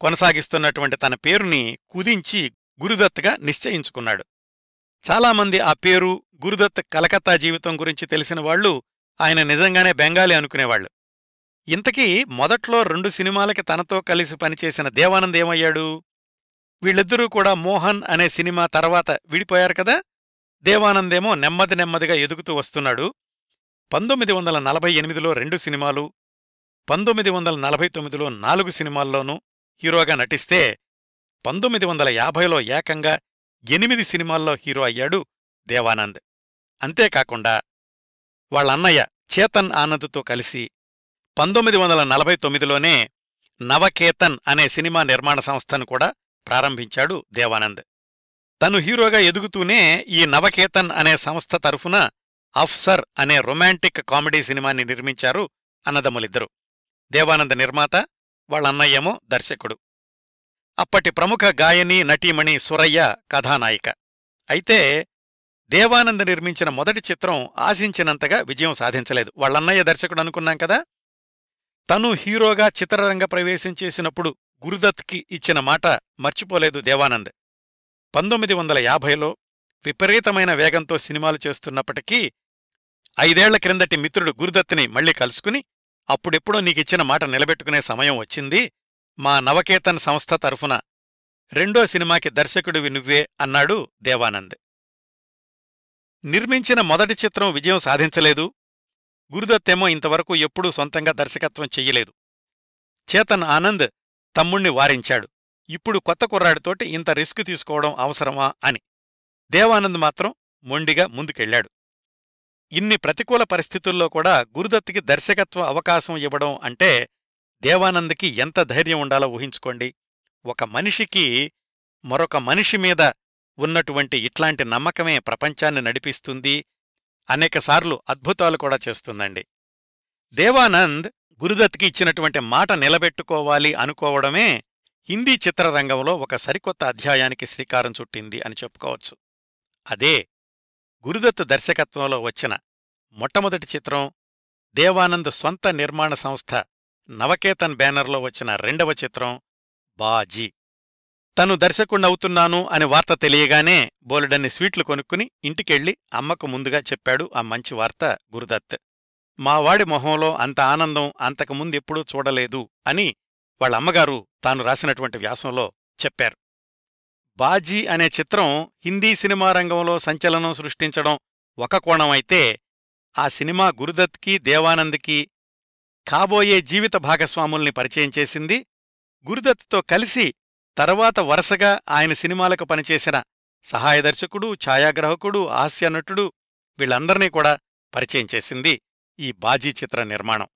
కొనసాగిస్తున్నటువంటి తన పేరుని కుదించి గురుదత్గా నిశ్చయించుకున్నాడు. చాలామంది ఆ పేరు గురుదత్ కలకత్తా జీవితం గురించి తెలిసిన వాళ్ళు ఆయన నిజంగానే బెంగాలీ అనుకునేవాళ్ళు ఇంతకీ మొదట్లో రెండు సినిమాలకి తనతో కలిసి పనిచేసిన దేవానంద్ ఏమయ్యాడు? వీళ్ళిద్దరూ కూడా మోహన్ అనే సినిమా తర్వాత విడిపోయారు కదా? దేవానందేమో నెమ్మది నెమ్మదిగా ఎదుగుతూ వస్తున్నాడు. పంతొమ్మిది వందల నలభై ఎనిమిదిలో రెండు సినిమాలు పంతొమ్మిది వందల నలభై తొమ్మిదిలో నాలుగు సినిమాల్లోనూ హీరోగా నటిస్తే పంతొమ్మిది వందల యాభైలో ఏకంగా ఎనిమిది సినిమాల్లో హీరో అయ్యాడు దేవానంద్. అంతేకాకుండా వాళ్ళన్నయ్య చేతన్ ఆనంద్తో కలిసి పంతొమ్మిది వందల నలభై తొమ్మిదిలోనే నవకేతన్ అనే సినిమా నిర్మాణ సంస్థను కూడా ప్రారంభించాడు దేవానంద్. తను హీరోగా ఎదుగుతూనే ఈ నవకేతన్ అనే సంస్థ తరఫున అఫ్సర్ అనే రొమాంటిక్ కామెడీ సినిమాని నిర్మించారు అన్నదమ్ములిద్దరు. దేవానంద్ నిర్మాత వాళ్ళన్నయ్యేమో దర్శకుడు. అప్పటి ప్రముఖ గాయని నటీమణి సురయ్య కథానాయిక. అయితే దేవానంద్ నిర్మించిన మొదటి చిత్రం ఆశించినంతగా విజయం సాధించలేదు. వాళ్ళన్నయ్య దర్శకుడు అనుకున్నాం కదా? తను హీరోగా చిత్రరంగ ప్రవేశం చేసినప్పుడు గురుదత్కి ఇచ్చిన మాట మర్చిపోలేదు దేవానంద్. పంతొమ్మిది వందల యాభైలో విపరీతమైన వేగంతో సినిమాలు చేస్తున్నప్పటికీ ఐదేళ్ళ క్రిందటి మిత్రుడు గురుదత్ని మళ్ళీ కలుసుకుని అప్పుడెప్పుడో నీకిచ్చిన మాట నిలబెట్టుకునే సమయం వచ్చింది. మా నవకేతన్ సంస్థ తరఫున రెండో సినిమాకి దర్శకుడివి నువ్వే అన్నాడు దేవానంద్. నిర్మించిన మొదటి చిత్రం విజయం సాధించలేదు. గురుదత్తేమో ఇంతవరకు ఎప్పుడూ సొంతంగా దర్శకత్వం చెయ్యలేదు. చేతన్ ఆనంద్ తమ్ముణ్ణి వారించాడు. ఇప్పుడు కొత్త కుర్రాడితోటి ఇంత రిస్క్ తీసుకోవడం అవసరమా అని. దేవానంద్ మాత్రం మొండిగా ముందుకెళ్ళాడు ఇన్ని ప్రతికూల పరిస్థితుల్లో కూడా గురుదత్తికి దర్శకత్వ అవకాశం ఇవ్వడం అంటే దేవానంద్కి ఎంత ధైర్యం ఉండాలో ఊహించుకోండి. ఒక మనిషికి మరొక మనిషి మీద ఉన్నటువంటి ఇట్లాంటి నమ్మకమే ప్రపంచాన్ని నడిపిస్తుంది. అనేకసార్లు అద్భుతాలు కూడా చేస్తుందండి. దేవానంద్ గురుదత్కి ఇచ్చినటువంటి మాట నిలబెట్టుకోవాలి అనుకోవడమే హిందీ చిత్రరంగంలో ఒక సరికొత్త అధ్యాయానికి శ్రీకారం చుట్టింది అని చెప్పుకోవచ్చు. అదే గురుదత్ దర్శకత్వంలో వచ్చిన మొట్టమొదటి చిత్రం దేవానంద్ సొంత నిర్మాణ సంస్థ నవకేతన్ బ్యానర్లో వచ్చిన రెండవ చిత్రం బాజీ. తను దర్శకుణ్ణవుతున్నాను అనే వార్త తెలియగానే బోలెడన్ని స్వీట్లు కొనుక్కుని ఇంటికెళ్ళి అమ్మకు ముందుగా చెప్పాడు ఆ మంచి వార్త గురుదత్. మావాడి మొహంలో అంత ఆనందం అంతకుముందెప్పుడూ చూడలేదు అని వాళ్ళ అమ్మగారు తాను రాసినటువంటి వ్యాసంలో చెప్పారు. బాజీ అనే చిత్రం హిందీ సినిమా రంగంలో సంచలనం సృష్టించడం ఒక కోణం అయితే ఆ సినిమా గురుదత్కి దేవానంద్కి కాబోయే జీవిత భాగస్వాముల్ని పరిచయం చేసింది గురుదత్తో కలిసి తర్వాత వరుసగా ఆయన సినిమాలకు పనిచేసిన సహాయ దర్శకుడు ఛాయాగ్రాహకుడు హాస్యనటుడు వీళ్ళందర్నీ కూడా పరిచయం చేసింది ఈ బాజీ చిత్ర నిర్మాణం.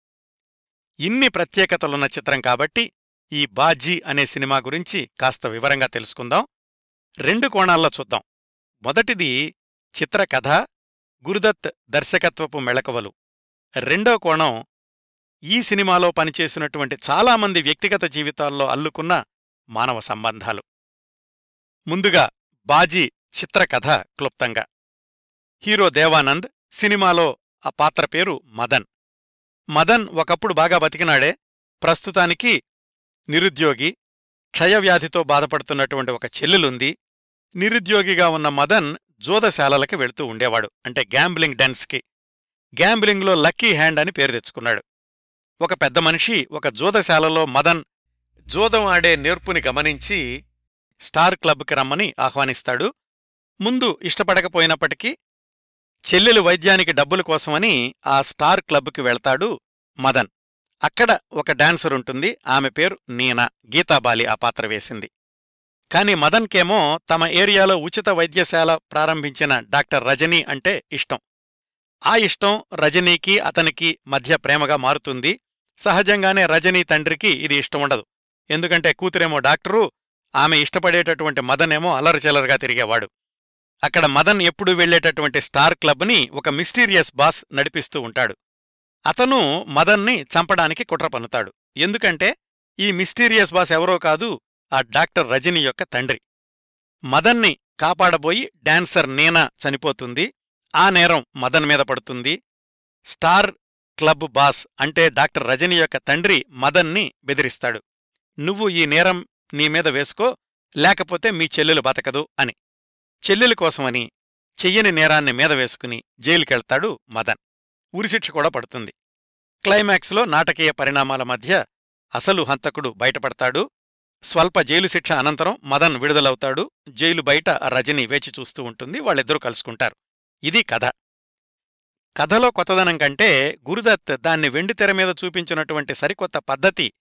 ఇన్ని ప్రత్యేకతలున్న చిత్రం కాబట్టి ఈ బాజీ అనే సినిమా గురించి కాస్త వివరంగా తెలుసుకుందాం. రెండు కోణాల్లో చూద్దాం. మొదటిది చిత్రకథ గురుదత్ దర్శకత్వపు మెళకువలు. రెండో కోణం ఈ సినిమాలో పనిచేసినటువంటి చాలామంది వ్యక్తిగత జీవితాల్లో అల్లుకున్న మానవ సంబంధాలు. ముందుగా బాజీ చిత్రకథ క్లుప్తంగా. హీరో దేవానంద్ సినిమాలో ఆ పాత్ర పేరు మదన్. మదన్ ఒకప్పుడు బాగా బతికినాడే. ప్రస్తుతానికి నిరుద్యోగి క్షయవ్యాధితో బాధపడుతున్నటువంటి ఒక చెల్లెలుంది. నిరుద్యోగిగా ఉన్న మదన్ జోదశాలలకి వెళుతూ ఉండేవాడు. అంటే గ్యాంబ్లింగ్ డెన్స్కి. గ్యాంబ్లింగ్లో లక్కీ హ్యాండ్ అని పేరు తెచ్చుకున్నాడు. ఒక పెద్ద మనిషి ఒక జోదశాలలో మదన్ జోదం ఆడే నేర్పుని గమనించి స్టార్ క్లబ్కి రమ్మని ఆహ్వానిస్తాడు. ముందు ఇష్టపడకపోయినప్పటికీ చెల్లెలు వైద్యానికి డబ్బుల కోసమని ఆ స్టార్ క్లబ్కి వెళ్తాడు మదన్. అక్కడ ఒక డాన్సర్ ఉంటుంది ఆమె పేరు నీనా. గీతాబాలి ఆ పాత్ర వేసింది. కాని మదన్కేమో తమ ఏరియాలో ఉచిత వైద్యశాల ప్రారంభించిన డాక్టర్ రజనీ అంటే ఇష్టం. ఆ ఇష్టం రజనీకి అతనికి మధ్య ప్రేమగా మారుతుంది. సహజంగానే రజనీ తండ్రికి ఇది ఇష్టముండదు ఎందుకంటే కూతురేమో డాక్టరు ఆమె ఇష్టపడేటటువంటి మదనేమో అలరచలరగా తిరిగేవాడు. అక్కడ మదన్ ఎప్పుడూ వెళ్ళేటటువంటి స్టార్ క్లబ్ని ఒక మిస్టీరియస్ బాస్ నడిపిస్తూ ఉంటాడు. అతను మదన్ని చంపడానికి కుట్ర పన్నుతాడు. ఎందుకంటే ఈ మిస్టీరియస్ బాస్ ఎవరో కాదు ఆ డాక్టర్ రజని యొక్క తండ్రి. మదన్ని కాపాడబోయి డాన్సర్ నీనా చనిపోతుంది ఆ నేరం మదన్ మీద పడుతుంది. స్టార్ క్లబ్ బాస్ అంటే డాక్టర్ రజని యొక్క తండ్రి మదన్ని బెదిరిస్తాడు. నువ్వు ఈ నేరం నీ మీద వేసుకో లేకపోతే మీ చెల్లెలు బతకదు అని. చెల్లెల కోసమని చెయ్యని నేరాన్ని మీద వేసుకుని జైలుకెళ్తాడు మదన్. ఉరిశిక్ష కూడా పడుతుంది. క్లైమాక్స్లో నాటకీయ పరిణామాల మధ్య అసలు హంతకుడు బయటపడతాడు. స్వల్ప జైలు శిక్ష అనంతరం మదన్ విడుదలవుతాడు. జైలు బయట రజని వేచి చూస్తూ ఉంటుంది. వాళ్ళిద్దరూ కలుసుకుంటారు. ఇది కథ. కథలో కొత్తదనం కంటే గురుదత్ దాన్ని వెండితెర మీద చూపించినటువంటి సరికొత్త పద్ధతి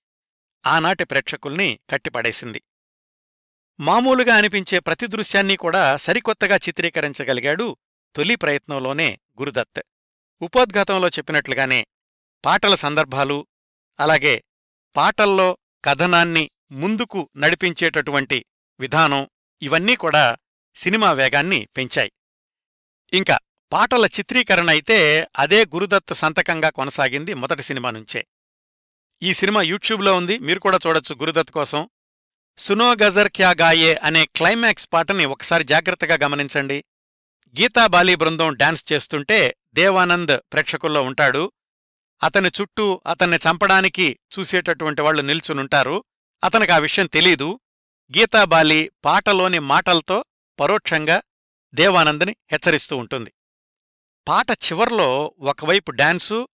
ఆనాటి ప్రేక్షకుల్ని కట్టిపడేసింది. మామూలుగా అనిపించే ప్రతి దృశ్యాన్ని కూడా సరికొత్తగా చిత్రీకరించగలిగాడు తొలి ప్రయత్నంలోనే గురుదత్. ఉపోద్ఘాతంలో చెప్పినట్లుగానే పాటల సందర్భాలు అలాగే పాటల్లో కథనాన్ని ముందుకు నడిపించేటటువంటి విధానం ఇవన్నీ కూడా సినిమా వేగాన్ని పెంచాయి. ఇంకా పాటల చిత్రీకరణ అయితే అదే గురుదత్ సంతకంగా కొనసాగింది మొదటి సినిమా నుంచే. ఈ సినిమా యూట్యూబ్లో ఉంది. మీరు కూడా చూడొచ్చు గురుదత్ కోసం. సునో గజర్ క్యా గాయే అనే క్లైమాక్స్ పాటని ఒకసారి జాగ్రత్తగా గమనించండి. గీతా బాలి బృందం డాన్స్ చేస్తుంటే దేవానంద్ ప్రేక్షకుల్లో ఉంటాడు. అతని చుట్టూ అతన్ని చంపడానికి చూసేటటువంటి వాళ్ళు నిల్చునుంటారు అతనికి ఆ విషయం తెలీదు. గీతాబాలి పాటలోని మాటలతో పరోక్షంగా దేవానంద్ని హెచ్చరిస్తూ ఉంటుంది. పాట చివర్లో ఒకవైపు డాన్సు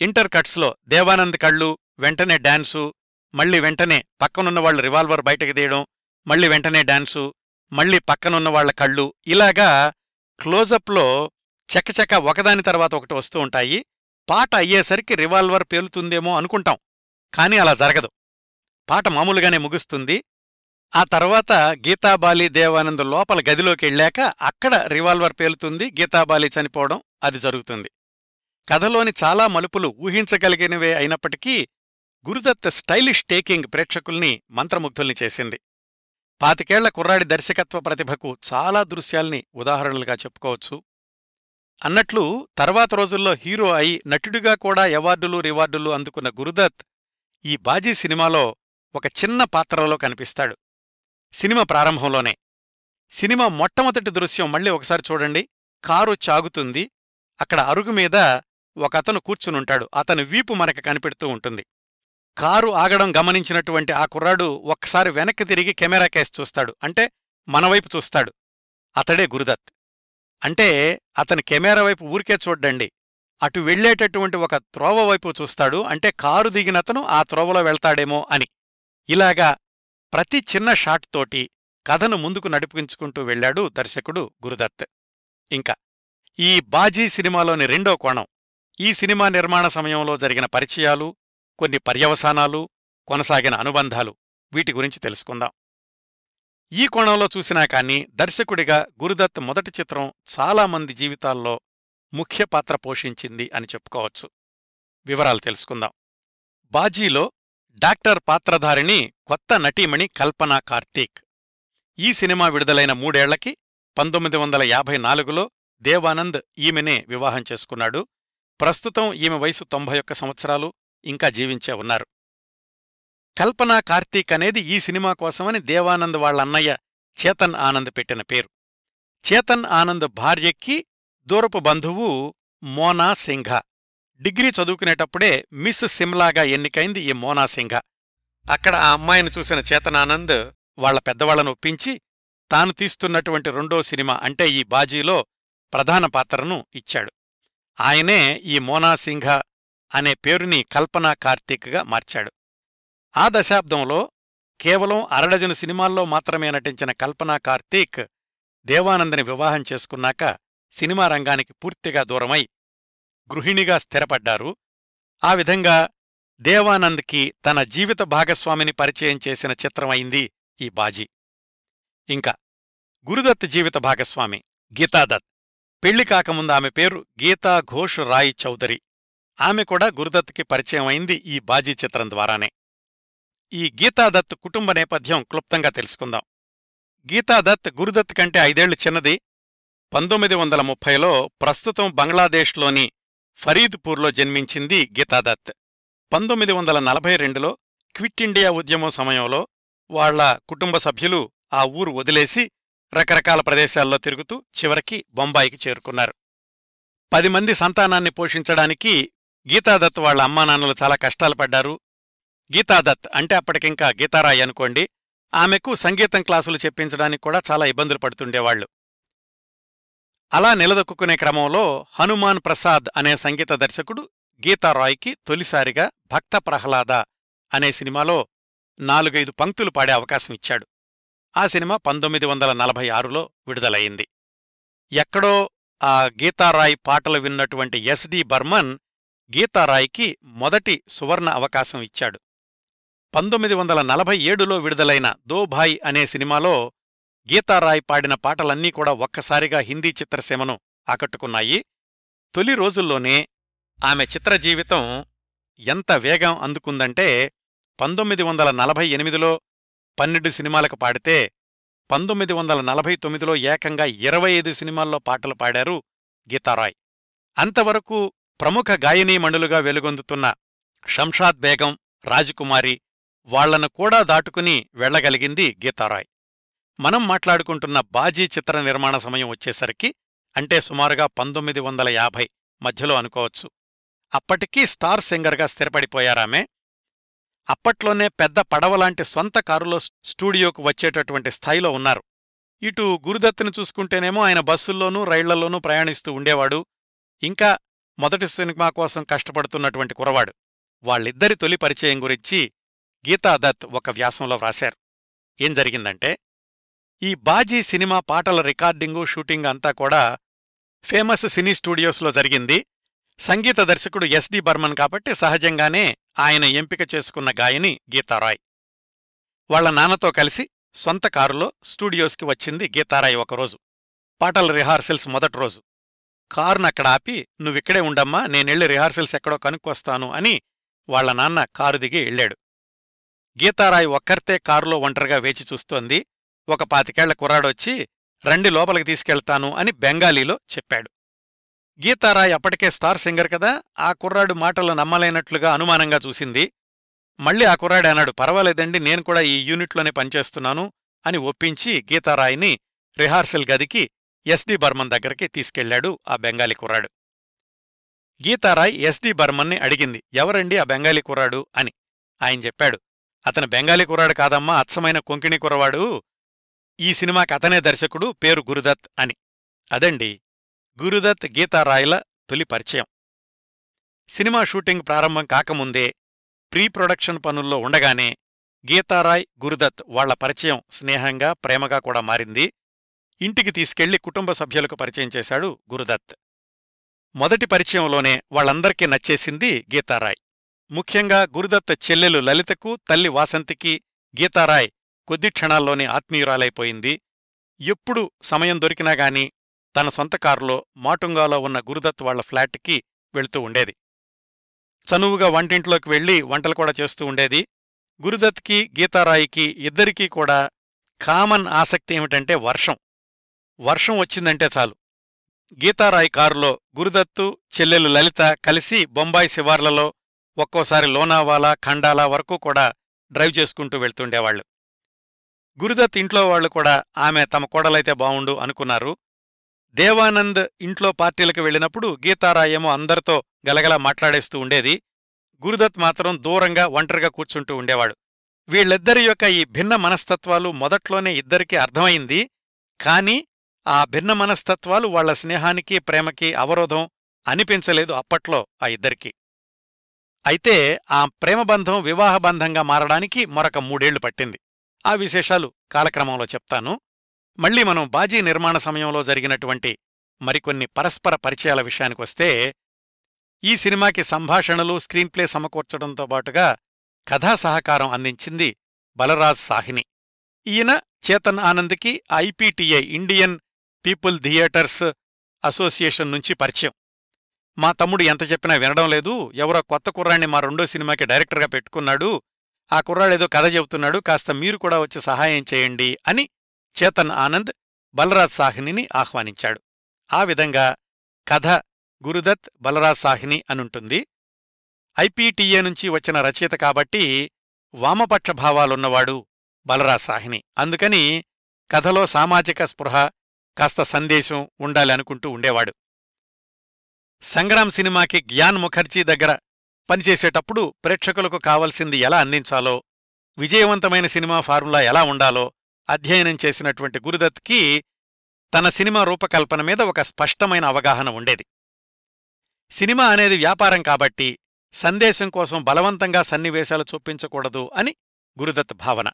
ఇంటర్ కట్స్లో దేవానంద్ కళ్ళు వెంటనే డాన్సు మళ్ళీ వెంటనే పక్కనున్న వాళ్ళ రివాల్వర్ బయటకు తీయడం మళ్ళీ వెంటనే డాన్సు మళ్ళీ పక్కనున్న వాళ్ళ కళ్ళు ఇలాగా క్లోజప్లో చకచక ఒకదాని తర్వాత ఒకటి వస్తూ ఉంటాయి. పాట అయ్యేసరికి రివాల్వర్ పేలుతుందేమో అనుకుంటాం కాని అలా జరగదు. పాట మామూలుగానే ముగుస్తుంది. ఆ తర్వాత గీతాబాలి దేవానంద్ లోపల గదిలోకి వెళ్ళాక అక్కడ రివాల్వర్ పేలుతుంది గీతాబాలి చనిపోవడం అది జరుగుతుంది. కథలోని చాలా మలుపులు ఊహించగలిగినవే అయినప్పటికీ గురుదత్ స్టైలిష్ టేకింగ్ ప్రేక్షకుల్ని మంత్రముగ్ధుల్ని చేసింది. పాతికేళ్ళ కుర్రాడి దర్శకత్వ ప్రతిభకు చాలా దృశ్యాల్ని ఉదాహరణలుగా చెప్పుకోవచ్చు. అన్నట్లు తర్వాత రోజుల్లో హీరో అయి నటుడిగా కూడా అవార్డులు రివార్డులు అందుకున్న గురుదత్ ఈ బాజీ సినిమాలో ఒక చిన్న పాత్రలో కనిపిస్తాడు. సినిమా ప్రారంభంలోనే. సినిమా మొట్టమొదటి దృశ్యం మళ్ళీ ఒకసారి చూడండి. కారు చాగుతుంది. అక్కడ అరుగు మీద ఒకతను కూర్చునుంటాడు. అతని వీపు మనకు కనిపెడుతూ ఉంటుంది. కారు ఆగడం గమనించినటువంటి ఆ కుర్రాడు ఒక్కసారి వెనక్కి తిరిగి కెమెరా కేసు చూస్తాడు. అంటే మనవైపు చూస్తాడు. అతడే గురుదత్. అంటే అతని కెమెరా వైపు ఊరికే చూడ్డండి. అటు వెళ్ళేటటువంటి ఒక త్రోవ వైపు చూస్తాడు. అంటే కారు దిగినతను ఆ త్రోవలో వెళ్తాడేమో అని. ఇలాగా ప్రతి చిన్న షాట్ తోటి కథను ముందుకు నడిపించుకుంటూ వెళ్ళాడు దర్శకుడు గురుదత్. ఇంకా ఈ బాజీ సినిమాలోని రెండో కోణం. ఈ సినిమా నిర్మాణ సమయంలో జరిగిన పరిచయాలు కొన్ని పర్యవసానాలు కొనసాగిన అనుబంధాలు. వీటి గురించి తెలుసుకుందాం. ఈ కోణంలో చూసినా కాని దర్శకుడిగా గురుదత్ మొదటి చిత్రం చాలామంది జీవితాల్లో ముఖ్య పాత్ర పోషించింది అని చెప్పుకోవచ్చు. వివరాలు తెలుసుకుందాం. బాజీలో డాక్టర్ పాత్రధారిణి కొత్త నటీమణి కల్పనా కార్తీక్. ఈ సినిమా విడుదలైన మూడేళ్ళకి పంతొమ్మిది వందల యాభై నాలుగులో దేవానంద్ ఈమెనే వివాహం చేసుకున్నాడు. ప్రస్తుతం ఈమె వయసు తొంభై ఒక్క సంవత్సరాలు. ఇంకా జీవించే ఉన్నారు. కల్పనా కార్తీక్ అనేది ఈ సినిమా కోసమని దేవానంద్ వాళ్ళన్నయ్య చేతన్ ఆనంద్ పెట్టిన పేరు. చేతన్ ఆనంద్ భార్యకి దూరపు బంధువు మోనా సింఘ. డిగ్రీ చదువుకునేటప్పుడే మిస్ సిమ్లాగా ఎన్నికైంది ఈ మోనా సింఘ. అక్కడ ఆ అమ్మాయిని చూసిన చేతనానంద్ వాళ్ళ పెద్దవాళ్ళను ఒప్పించి తాను తీస్తున్నటువంటి రెండో సినిమా అంటే ఈ బాజీలో ప్రధాన పాత్రను ఇచ్చాడు. ఆయనే ఈ మోనా సింఘ అనే పేరుని కల్పనా కార్తీక్గా మార్చాడు. ఆ దశాబ్దంలో కేవలం అరడజను సినిమాల్లో మాత్రమే నటించిన కల్పనా కార్తీక్ దేవానందని వివాహం చేసుకున్నాక సినిమా రంగానికి పూర్తిగా దూరమై గృహిణిగా స్థిరపడ్డారు. ఆ విధంగా దేవానంద్కి తన జీవిత భాగస్వామిని పరిచయం చేసిన చిత్రమైంది ఈ బాజీ. ఇంకా గురుదత్ జీవిత భాగస్వామి గీతాదత్. పెళ్ళి కాకముందు ఆమె పేరు గీతా ఘోష్ రాయ్ చౌదరి. ఆమె కూడా గురుదత్కి పరిచయం అయింది ఈ బాజీ చిత్రం ద్వారానే. ఈ గీతాదత్ కుటుంబ నేపథ్యం క్లుప్తంగా తెలుసుకుందాం. గీతాదత్ గురుదత్ కంటే ఐదేళ్ళు చిన్నది. పంతొమ్మిది వందల ముప్పైలో ప్రస్తుతం బంగ్లాదేశ్లోని ఫరీద్పూర్లో జన్మించింది గీతాదత్. పంతొమ్మిది వందల నలభై రెండులో క్విట్ ఇండియా ఉద్యమం సమయంలో వాళ్ళ కుటుంబ సభ్యులు ఆ ఊరు వదిలేసి రకరకాల ప్రదేశాల్లో తిరుగుతూ చివరికి బొంబాయికి చేరుకున్నారు. పది మంది సంతానాన్ని పోషించడానికి గీతాదత్ వాళ్ళ అమ్మానాన్నలు చాలా కష్టాలు పడ్డారు. గీతాదత్ అంటే అప్పటికింకా గీతారాయ్ అనుకోండి. ఆమెకు సంగీతం క్లాసులు చెప్పించడానికి కూడా చాలా ఇబ్బందులు పడుతుండేవాళ్ళు అలా నిలదొక్కునే క్రమంలో హనుమాన్ ప్రసాద్ అనే సంగీత దర్శకుడు గీతారాయ్కి తొలిసారిగా భక్త ప్రహ్లాద అనే సినిమాలో నాలుగైదు పంక్తులు పాడే అవకాశం ఇచ్చాడు. ఆ సినిమా పంతొమ్మిది వందల నలభై ఆరులో విడుదలయింది ఎక్కడో ఆ గీతారాయ్ పాటలు విన్నటువంటి ఎస్డి బర్మన్ గీతారాయ్కి మొదటి సువర్ణ అవకాశం ఇచ్చాడు. పంతొమ్మిది వందల నలభై ఏడులో విడుదలైన దోభాయ్ అనే సినిమాలో గీతారాయ్ పాడిన పాటలన్నీ కూడా ఒక్కసారిగా హిందీ చిత్రసీమను ఆకట్టుకున్నాయి. తొలి రోజుల్లోనే ఆమె చిత్ర జీవితం ఎంత వేగం అందుకుందంటే పంతొమ్మిది వందల నలభై ఎనిమిదిలో పన్నెండు సినిమాలకు పాడితే పంతొమ్మిది వందల నలభై తొమ్మిదిలో ఏకంగా ఇరవై ఐదు సినిమాల్లో పాటలు పాడారు గీతారాయ్. అంతవరకు ప్రముఖ గాయనీమణులుగా వెలుగొందుతున్న షంషాద్ బేగం రాజకుమారి వాళ్ళను కూడా దాటుకుని వెళ్ళగలిగింది గీతారాయ్. మనం మాట్లాడుకుంటున్న బాజీ చిత్ర నిర్మాణ సమయం వచ్చేసరికి అంటే సుమారుగా పంతొమ్మిది వందల యాభై మధ్యలో అనుకోవచ్చు. అప్పటికీ స్టార్ సింగర్గా స్థిరపడిపోయారామె. అప్పట్లోనే పెద్ద పడవలాంటి సొంత కారులో స్టూడియోకు వచ్చేటటువంటి స్థాయిలో ఉన్నారు. ఇటు గురుదత్తుని చూసుకుంటేనేమో ఆయన బస్సుల్లోనూ రైళ్ళలోనూ ప్రయాణిస్తూ ఉండేవాడు. ఇంకా మొదటి సినిమా కోసం కష్టపడుతున్నటువంటి కురవాడు. వాళ్ళిద్దరి తొలి పరిచయం గురించి గీతాదత్ ఒక వ్యాసంలో వ్రాశారు. ఏం జరిగిందంటే ఈ బాజీ సినిమా పాటల రికార్డింగు షూటింగ్ అంతా కూడా ఫేమస్ సినీ స్టూడియోస్లో జరిగింది. సంగీత దర్శకుడు ఎస్డి బర్మన్ కాబట్టి సహజంగానే ఆయన ఎంపిక చేసుకున్న గాయని గీతారాయ్ వాళ్ళ నాన్నతో కలిసి సొంత కారులో స్టూడియోస్కి వచ్చింది గీతారాయ్ ఒకరోజు. పాటల రిహార్సల్స్ మొదటి రోజు. కారునక్కడ ఆపి నువ్విక్కడే ఉండమ్మా నేనెళ్ళి రిహార్సల్స్ ఎక్కడో కనుక్కొస్తాను అని వాళ్ళ నాన్న కారు దిగి వెళ్ళాడు గీతారాయ్ ఒక్కర్తే కారులో ఒంటరిగా వేచి చూస్తోంది. ఒక పాతికేళ్ళ కుర్రాడొచ్చి రండి లోపలికి తీసుకెళ్తాను అని బెంగాలీలో చెప్పాడు. గీతారాయ్ అప్పటికే స్టార్ సింగర్ కదా ఆ కుర్రాడు మాటలు నమ్మలేనట్లుగా అనుమానంగా చూసింది. మళ్ళీ ఆ కుర్రాడు అన్నాడు పర్వాలేదండి నేను కూడా ఈ యూనిట్లోనే పనిచేస్తున్నాను అని ఒప్పించి గీతారాయ్ని రిహార్సల్ గదికి ఎస్డి బర్మన్ దగ్గరికి తీసుకెళ్ళాడు ఆ బెంగాలీ కుర్రాడు. గీతారాయ్ ఎస్డి బర్మన్ని అడిగింది ఎవరండి ఆ బెంగాలీ కుర్రాడు? అని. ఆయన చెప్పాడు అతను బెంగాలీ కుర్రాడు కాదమ్మా అచ్చమైన కొంకిణి కుర్రవాడు. ఈ సినిమాకి అతనే దర్శకుడు పేరు గురుదత్ అని. అదండి గురుదత్ గీతారాయ్ల తొలి పరిచయం. సినిమా షూటింగ్ ప్రారంభం కాకముందే ప్రీ ప్రొడక్షన్ పనుల్లో ఉండగానే గీతారాయ్ గురుదత్ వాళ్ళ పరిచయం స్నేహంగా ప్రేమగా కూడా మారింది. ఇంటికి తీసుకెళ్ళి కుటుంబ సభ్యులకు పరిచయం చేశాడు గురుదత్. మొదటి పరిచయంలోనే వాళ్ళందరికీ నచ్చేసింది గీతారాయ్. ముఖ్యంగా గురుదత్ చెల్లెలు లలితకు తల్లి వాసంతికి గీతారాయ్ కొద్ది క్షణాల్లోనే ఆత్మీయురాలైపోయింది. ఎప్పుడు సమయం దొరికినా గాని తన సొంత కారులో మాటుంగాలో ఉన్న గురుదత్ వాళ్ళ ఫ్లాట్కి వెళ్తూ ఉండేది. చనువుగా వంటింట్లోకి వెళ్ళి వంటలు కూడా చేస్తూ ఉండేది. గురుదత్కి గీతారాయికి ఇద్దరికీ కూడా కామన్ ఆసక్తి ఏమిటంటే వర్షం. వర్షం వచ్చిందంటే చాలు. గీతారాయ్ కారులో గురుదత్తు చెల్లెలు లలిత కలిసి బొంబాయి శివార్లలో ఒక్కోసారి లోనావాలా ఖండాలా వరకు కూడా డ్రైవ్ చేసుకుంటూ వెళ్తుండేవాళ్ళు గురుదత్ ఇంట్లో వాళ్ళు కూడా ఆమె తమ కోడలైతే బావుండు అనుకున్నారు. దేవానంద్ ఇంట్లో పార్టీలకు వెళ్ళినప్పుడు గీతారాయేమో అందరితో గలగలా మాట్లాడేస్తూ ఉండేది. గురుదత్ మాత్రం దూరంగా ఒంటరిగా కూర్చుంటూ ఉండేవాడు. వీళ్ళిద్దరి యొక్క ఈ భిన్న మనస్తత్వాలు మొదట్లోనే ఇద్దరికీ అర్థమైంది. కాని ఆ భిన్న మనస్తత్వాలు వాళ్ళ స్నేహానికి ప్రేమకి అవరోధం అనిపించలేదు అప్పట్లో ఆ ఇద్దరికీ. అయితే ఆ ప్రేమబంధం వివాహబంధంగా మారడానికి మరొక మూడేళ్ళు పట్టింది. ఆ విశేషాలు కాలక్రమంలో చెప్తాను. మళ్ళీ మనం బాజీ నిర్మాణ సమయంలో జరిగినటువంటి మరికొన్ని పరస్పర పరిచయాల విషయానికొస్తే ఈ సినిమాకి సంభాషణలు స్క్రీన్ప్లే సమకూర్చడంతో పాటుగా కథా సహకారం అందించింది బలరాజ్ సాహిని. ఈయన Chetan ఆనంద్కి IPTI Indian people theatres association నుంచి పరిచయం. మా తమ్ముడు ఎంత చెప్పినా వినడం లేదు. ఎవరో కొత్త కుర్రాన్ని మా రెండో సినిమాకి డైరెక్టర్గా పెట్టుకున్నాడు. ఆ కుర్రాడేదో కథ చెబుతున్నాడు. కాస్త మీరు కూడా వచ్చి సహాయం చేయండి అని చేతన్ ఆనంద్ బలరాజ్ సాహ్నిని ఆహ్వానించాడు. ఆ విధంగా కథ గురుదత్ బలరాజ్ సాహ్ని అనుంటుంది. ఐపీటీఏ నుంచి వచ్చిన రచయిత కాబట్టి వామపక్ష భావాలున్నవాడు బలరాజ్ సాహ్ని. అందుకని కథలో సామాజిక స్పృహ కాస్త సందేశం ఉండాలి అనుకుంటూ ఉండేవాడు. సంగ్రామ్ సినిమాకి గ్యాన్ ముఖర్జీ దగ్గర పనిచేసేటప్పుడు ప్రేక్షకులకు కావలసింది ఎలా అందించాలో విజయవంతమైన సినిమా ఫార్ములా ఎలా ఉండాలో అధ్యయనం చేసినటువంటి గురుదత్కి తన సినిమా రూపకల్పన మీద ఒక స్పష్టమైన అవగాహన ఉండేది. సినిమా అనేది వ్యాపారం కాబట్టి సందేశం కోసం బలవంతంగా సన్నివేశాలు చూపించకూడదు అని గురుదత్ భావన.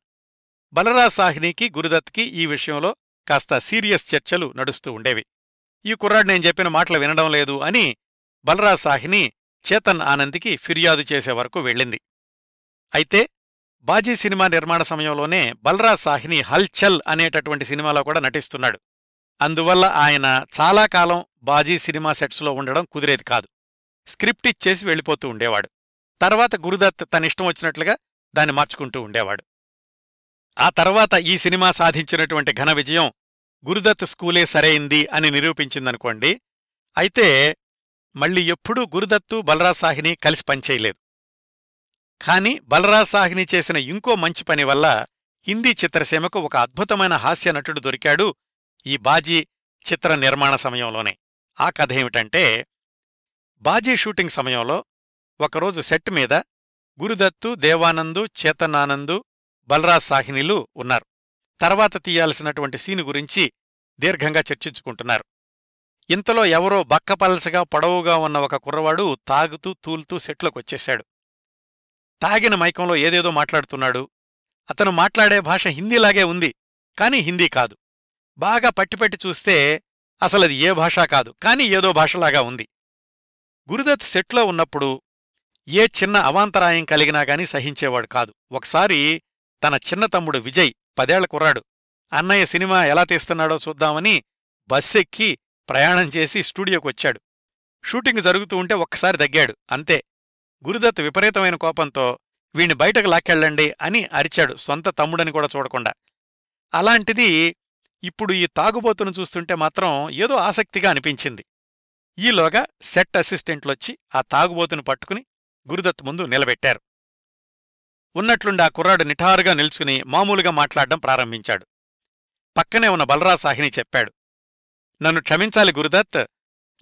బలరాజ్ సాహ్నికి గురుదత్కి ఈ విషయంలో కాస్త సీరియస్ చర్చలు నడుస్తూ ఉండేవి. ఈ కుర్రాడు నేను చెప్పిన మాటలు వినడం లేదు అని బలరాజ్ సాహిని చేతన్ ఆనంద్కి ఫిర్యాదు చేసే వరకు వెళ్ళింది. అయితే బాజీ సినిమా నిర్మాణ సమయంలోనే బలరాజ్ సాహిని హల్చల్ అనేటటువంటి సినిమాలో కూడా నటిస్తున్నాడు. అందువల్ల ఆయన చాలా కాలం బాజీ సినిమా సెట్స్లో ఉండడం కుదిరేది కాదు. స్క్రిప్ట్ ఇచ్చేసి వెళ్ళిపోతూ ఉండేవాడు. తర్వాత గురుదత్ తనిష్టం వచ్చినట్లుగా దాన్ని మార్చుకుంటూ ఉండేవాడు. ఆ తర్వాత ఈ సినిమా సాధించినటువంటి ఘన విజయం గురుదత్ స్కూలే సరైంది అని నిరూపించిందనుకోండి అయితే మళ్ళీ ఎప్పుడూ గురుదత్తు బలరాసాహిని కలిసి పనిచేయలేదు. కాని బలరాసాహిని చేసిన ఇంకో మంచి పని వల్ల హిందీ చిత్రసీమకు ఒక అద్భుతమైన హాస్య నటుడు దొరికాడు ఈ బాజీ చిత్ర నిర్మాణ సమయంలోనే. ఆ కథ ఏమిటంటే బాజీ షూటింగ్ సమయంలో ఒకరోజు సెట్ మీద గురుదత్తు దేవానందు చేతనానందు బలరాజ్ సాహినిలు ఉన్నారు. తర్వాత తీయాల్సినటువంటి సీను గురించి దీర్ఘంగా చర్చించుకుంటున్నారు. ఇంతలో ఎవరో బక్కపలసగా పొడవుగా ఉన్న ఒక కుర్రవాడు తాగుతూ తూలుతూ సెట్లోకొచ్చేశాడు. తాగిన మైకంలో ఏదేదో మాట్లాడుతున్నాడు. అతను మాట్లాడే భాష హిందీలాగే ఉంది కాని హిందీ కాదు. బాగా పట్టిపట్టి చూస్తే అసలది ఏ భాష కాదు కాని ఏదో భాషలాగా ఉంది. గురుదత్ సెట్లో ఉన్నప్పుడు ఏ చిన్న అవాంతరాయం కలిగినా గాని సహించేవాడు కాదు. ఒకసారి తన చిన్న తమ్ముడు విజయ్ పదేళ్ళ కుర్రాడు. అన్నయ్య సినిమా ఎలా తీస్తున్నాడో చూద్దామని బస్సెక్కి ప్రయాణం చేసి స్టూడియోకొచ్చాడు. షూటింగ్ జరుగుతూ ఉంటే ఒక్కసారి దగ్గాడు అంతే. గురుదత్ విపరీతమైన కోపంతో వీణ్ణి బయటకు లాక్కెళ్ళండి అని అరిచాడు సొంత తమ్ముడని కూడా చూడకుండా. అలాంటిది ఇప్పుడు ఈ తాగుబోతును చూస్తుంటే మాత్రం ఏదో ఆసక్తిగా అనిపించింది. ఈలోగా సెట్ అసిస్టెంట్లొచ్చి ఆ తాగుబోతును పట్టుకుని గురుదత్ ముందు నిలబెట్టారు. ఉన్నట్లుండి ఆ కుర్రాడు నిఠారుగా నిల్చుని మామూలుగా మాట్లాడడం ప్రారంభించాడు. పక్కనే ఉన్న బలరాసాహిని చెప్పాడు నన్ను క్షమించాలి గురుదత్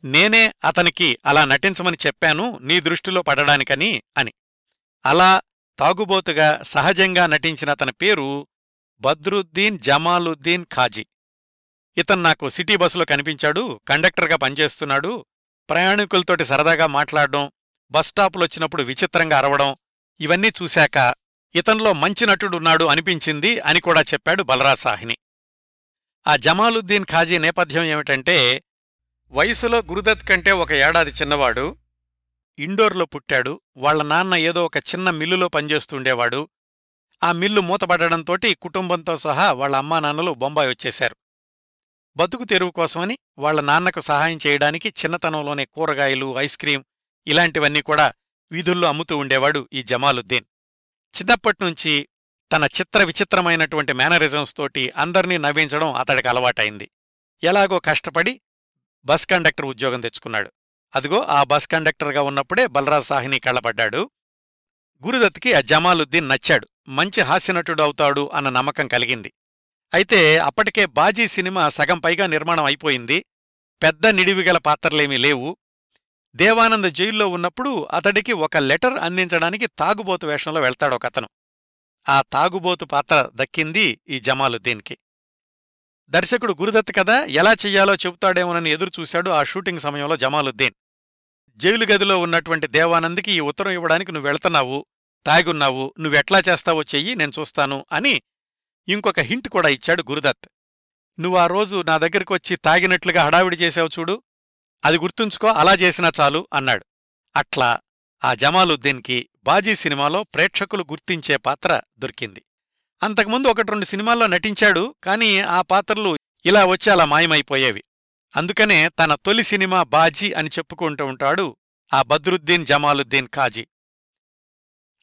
నేనే అతనికి అలా నటించమని చెప్పాను నీ దృష్టిలో పడడానికని అని. అలా తాగుబోతుగా సహజంగా నటించిన అతని పేరు బద్రుద్దీన్ జమాలుద్దీన్ ఖాజీ. ఇతను నాకు సిటీ బస్సులో కనిపించాడు కండక్టర్గా పనిచేస్తున్నాడు ప్రయాణికులతోటి సరదాగా మాట్లాడడం బస్టాపులొచ్చినప్పుడు విచిత్రంగా అరవడం ఇవన్నీ చూశాక ఇతనిలో మంచి నటుడున్నాడు అనిపించింది అని కూడా చెప్పాడు బలరాసాహిని ఆ జమాలుద్దీన్ ఖాజీ నేపథ్యం ఏమిటంటే వయసులో గురుదత్ కంటే ఒక ఏడాది చిన్నవాడు ఇండోర్లో పుట్టాడు వాళ్ళ నాన్న ఏదో ఒక చిన్న మిల్లులో పనిచేస్తుండేవాడు. ఆ మిల్లు మూతపడడంతోటి కుటుంబంతో సహా వాళ్ళ అమ్మా నాన్నలు బొంబాయి వచ్చేశారు. బతుకు తెరువు కోసమని వాళ్ళ నాన్నకు సహాయం చేయడానికి చిన్నతనంలోనే కూరగాయలు ఐస్ క్రీం ఇలాంటివన్నీ కూడా వీధుల్లో అమ్ముతూ ఉండేవాడు ఈ జమాలుద్దీన్. చిన్నప్పట్నుంచి తన చిత్ర విచిత్రమైనటువంటి మేనరిజమ్స్ తోటి అందర్నీ నవ్వించడం అతడికి అలవాటైంది. ఎలాగో కష్టపడి బస్ కండక్టర్ ఉద్యోగం తెచ్చుకున్నాడు. అదిగో ఆ బస్ కండక్టర్గా ఉన్నప్పుడే బలరాజ్ సాహిని కళ్ళబడ్డాడు. గురుదత్కి ఆ జమాలుద్దీన్ నచ్చాడు. మంచి హాస్యనటుడు అవుతాడు అన్న నమ్మకం కలిగింది. అయితే అప్పటికే బాజీ సినిమా సగం పైగా నిర్మాణం అయిపోయింది. పెద్ద నిడివిగల పాత్రలేమీ లేవు. దేవానంద్ జైల్లో ఉన్నప్పుడు అతడికి ఒక లెటర్ అందించడానికి తాగుబోతు వేషంలో వెళ్తాడు ఒకతను. ఆ తాగుబోతు పాత్ర దక్కింది ఈ జమాలుద్దీన్కి. దర్శకుడు గురుదత్ కదా ఎలా చెయ్యాలో చెబుతాడేమోనని ఎదురుచూశాడు ఆ షూటింగ్ సమయంలో జమాలుద్దీన్. జైలు గదిలో ఉన్నటువంటి దేవానంద్కి ఈ ఉత్తరం ఇవ్వడానికి నువ్వు వెళ్తున్నావు తాగున్నావు నువ్వెట్లా చేస్తావో చెయ్యి నేను చూస్తాను అని ఇంకొక హింట్ కూడా ఇచ్చాడు గురుదత్. నువ్వు ఆ రోజు నా దగ్గరికి వచ్చి తాగినట్లుగా హడావిడి చేసావు చూడు అది గుర్తుంచుకో అలా చేసినా చాలు అన్నాడు. అట్లా ఆ జమాలుద్దీన్కి బాజీ సినిమాలో ప్రేక్షకులు గుర్తించే పాత్ర దొరికింది. అంతకుముందు ఒకటి రెండు సినిమాల్లో నటించాడు కానీ ఆ పాత్రలు ఇలా వచ్చి అలా మాయమైపోయేవి. అందుకనే తన తొలి సినిమా బాజీ అని చెప్పుకుంటూ ఉంటాడు ఆ బద్రుద్దీన్ జమాలుద్దీన్ కాజీ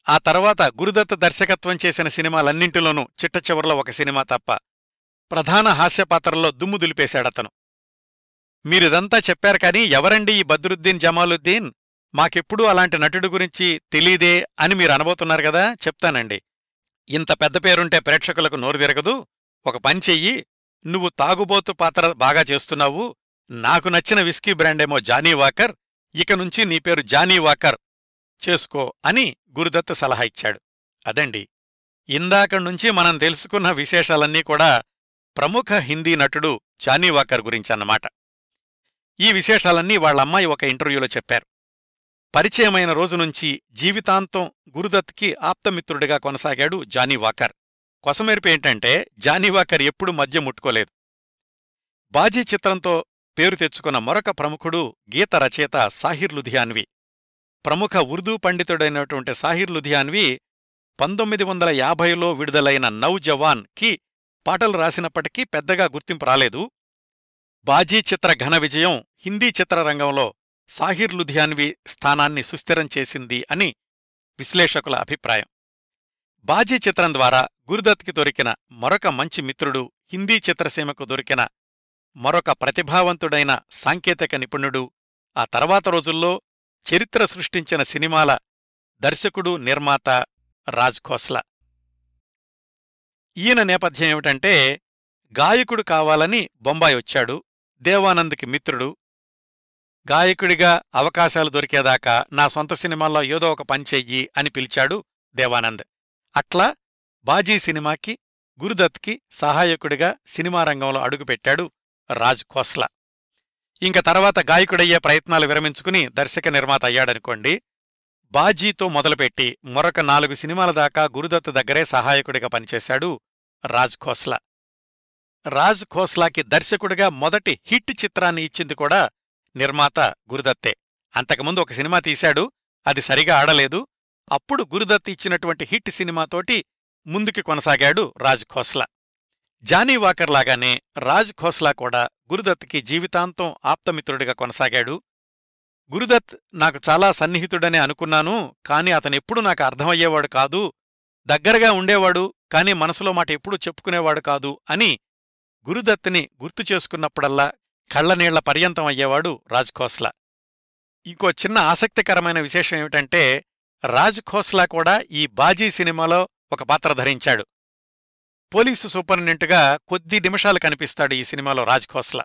ఆ తర్వాత గురుదత్త దర్శకత్వం చేసిన సినిమాలన్నింటిలోనూ చిట్టచివరలో ఒక సినిమా తప్ప ప్రధాన హాస్యపాత్రల్లో దుమ్ము దులిపేశాడతను. మీరిదంతా చెప్పారు కానీ ఎవరండి ఈ బద్రుద్దీన్ జమాలుద్దీన్? మాకెప్పుడూ అలాంటి నటుడు గురించి తెలీదే అని మీరు అనబోతున్నారు కదా చెప్తానండి. ఇంత పెద్ద పేరుంటే ప్రేక్షకులకు నోరు తిరగదు ఒక పని చెయ్యి నువ్వు తాగుబోతు పాత్ర బాగా చేస్తున్నావు. నాకు నచ్చిన విస్కీ బ్రాండేమో జానీ వాకర్ ఇక నుంచి నీ పేరు జానీ వాకర్ చేసుకో అని గురుదత్త సలహా ఇచ్చాడు. అదండి. ఇందాక నుంచి మనం తెలుసుకున్న విశేషాలన్నీ కూడా ప్రముఖ హిందీ నటుడు జానీ వాకర్ గురించన్నమాట. ఈ విశేషాలన్నీ వాళ్ళమ్మాయి ఒక ఇంటర్వ్యూలో చెప్పారు. పరిచయమైన రోజు నుంచి జీవితాంతం గురుదత్కి ఆప్తమిత్రుడిగా కొనసాగాడు జానీ వాకర్. కొసమెరుపు ఏంటంటే జానీ వాకర్ ఎప్పుడూ మద్య ముట్టుకోలేదు. బాజీ చిత్రంతో పేరు తెచ్చుకున్న మరొక ప్రముఖుడు గీత రచయిత సాహిర్ లుధియాన్వి. ప్రముఖ ఉర్దూ పండితుడైనటువంటి సాహిర్ లుధియాన్వి పంతొమ్మిది వందల యాభైలో విడుదలైన నౌ జవాన్కి పాటలు రాసినప్పటికీ పెద్దగా గుర్తింపు రాలేదు. బాజీ చిత్ర ఘన విజయం హిందీ చిత్రరంగంలో సాహిర్ లుధియాన్వి స్థానాన్ని సుస్థిరం చేసింది అని విశ్లేషకుల అభిప్రాయం. బాజీ చిత్రం ద్వారా గురుదత్కి దొరికిన మరొక మంచి మిత్రుడు హిందీ చిత్రసీమకు దొరికిన మరొక ప్రతిభావంతుడైన సాంకేతిక నిపుణుడు ఆ తర్వాత రోజుల్లో చరిత్ర సృష్టించిన సినిమాల దర్శకుడు నిర్మాత రాజ్ ఖోస్లా. ఈయన నేపథ్యం ఏమిటంటే గాయకుడు కావాలని బొంబాయి వచ్చాడు దేవానంద్కి మిత్రుడు గాయకుడిగా అవకాశాలు దొరికేదాకా నా సొంత సినిమాల్లో ఏదో ఒక పని చెయ్యి అని పిలిచాడు దేవానంద్. అట్లా బాజీ సినిమాకి గురుదత్కి సహాయకుడిగా సినిమా రంగంలో అడుగుపెట్టాడు రాజ్ ఖోస్లా. ఇంక తర్వాత గాయకుడయ్యే ప్రయత్నాలు విరమించుకుని దర్శక నిర్మాత అయ్యాడనుకోండి బాజీతో మొదలుపెట్టి మరొక నాలుగు సినిమాల దాకా గురుదత్ దగ్గరే సహాయకుడిగా పనిచేశాడు రాజ్ ఖోస్లా. రాజ్ ఖోస్లాకి దర్శకుడిగా మొదటి హిట్ చిత్రాన్ని ఇచ్చింది కూడా నిర్మాత గురుదత్తే. అంతకుముందు ఒక సినిమా తీశాడు అది సరిగా ఆడలేదు. అప్పుడు గురుదత్ ఇచ్చినటువంటి హిట్ సినిమాతోటి ముందుకి కొనసాగాడు రాజ్ ఖోస్లా. జానీ వాకర్ లాగానే రాజ్ ఖోస్లా కూడా గురుదత్కి జీవితాంతం ఆప్తమిత్రుడిగా కొనసాగాడు. గురుదత్ నాకు చాలా సన్నిహితుడనే అనుకున్నాను కాని అతనెప్పుడు నాకు అర్థమయ్యేవాడు కాదు దగ్గరగా ఉండేవాడు కాని మనసులో మాట ఎప్పుడూ చెప్పుకునేవాడు కాదు అని గురుదత్ని గుర్తు చేసుకున్నప్పుడల్లా కళ్ళనీళ్ళ పర్యంతం అయ్యేవాడు రాజ్ ఖోస్లా. ఇంకో చిన్న ఆసక్తికరమైన విశేషం ఏమిటంటే రాజ్ ఖోస్లా కూడా ఈ బాజీ సినిమాలో ఒక పాత్ర ధరించాడు. పోలీసు సూపరింటెంట్గా కొద్ది నిమిషాలు కనిపిస్తాడు ఈ సినిమాలో రాజ్ ఖోస్లా.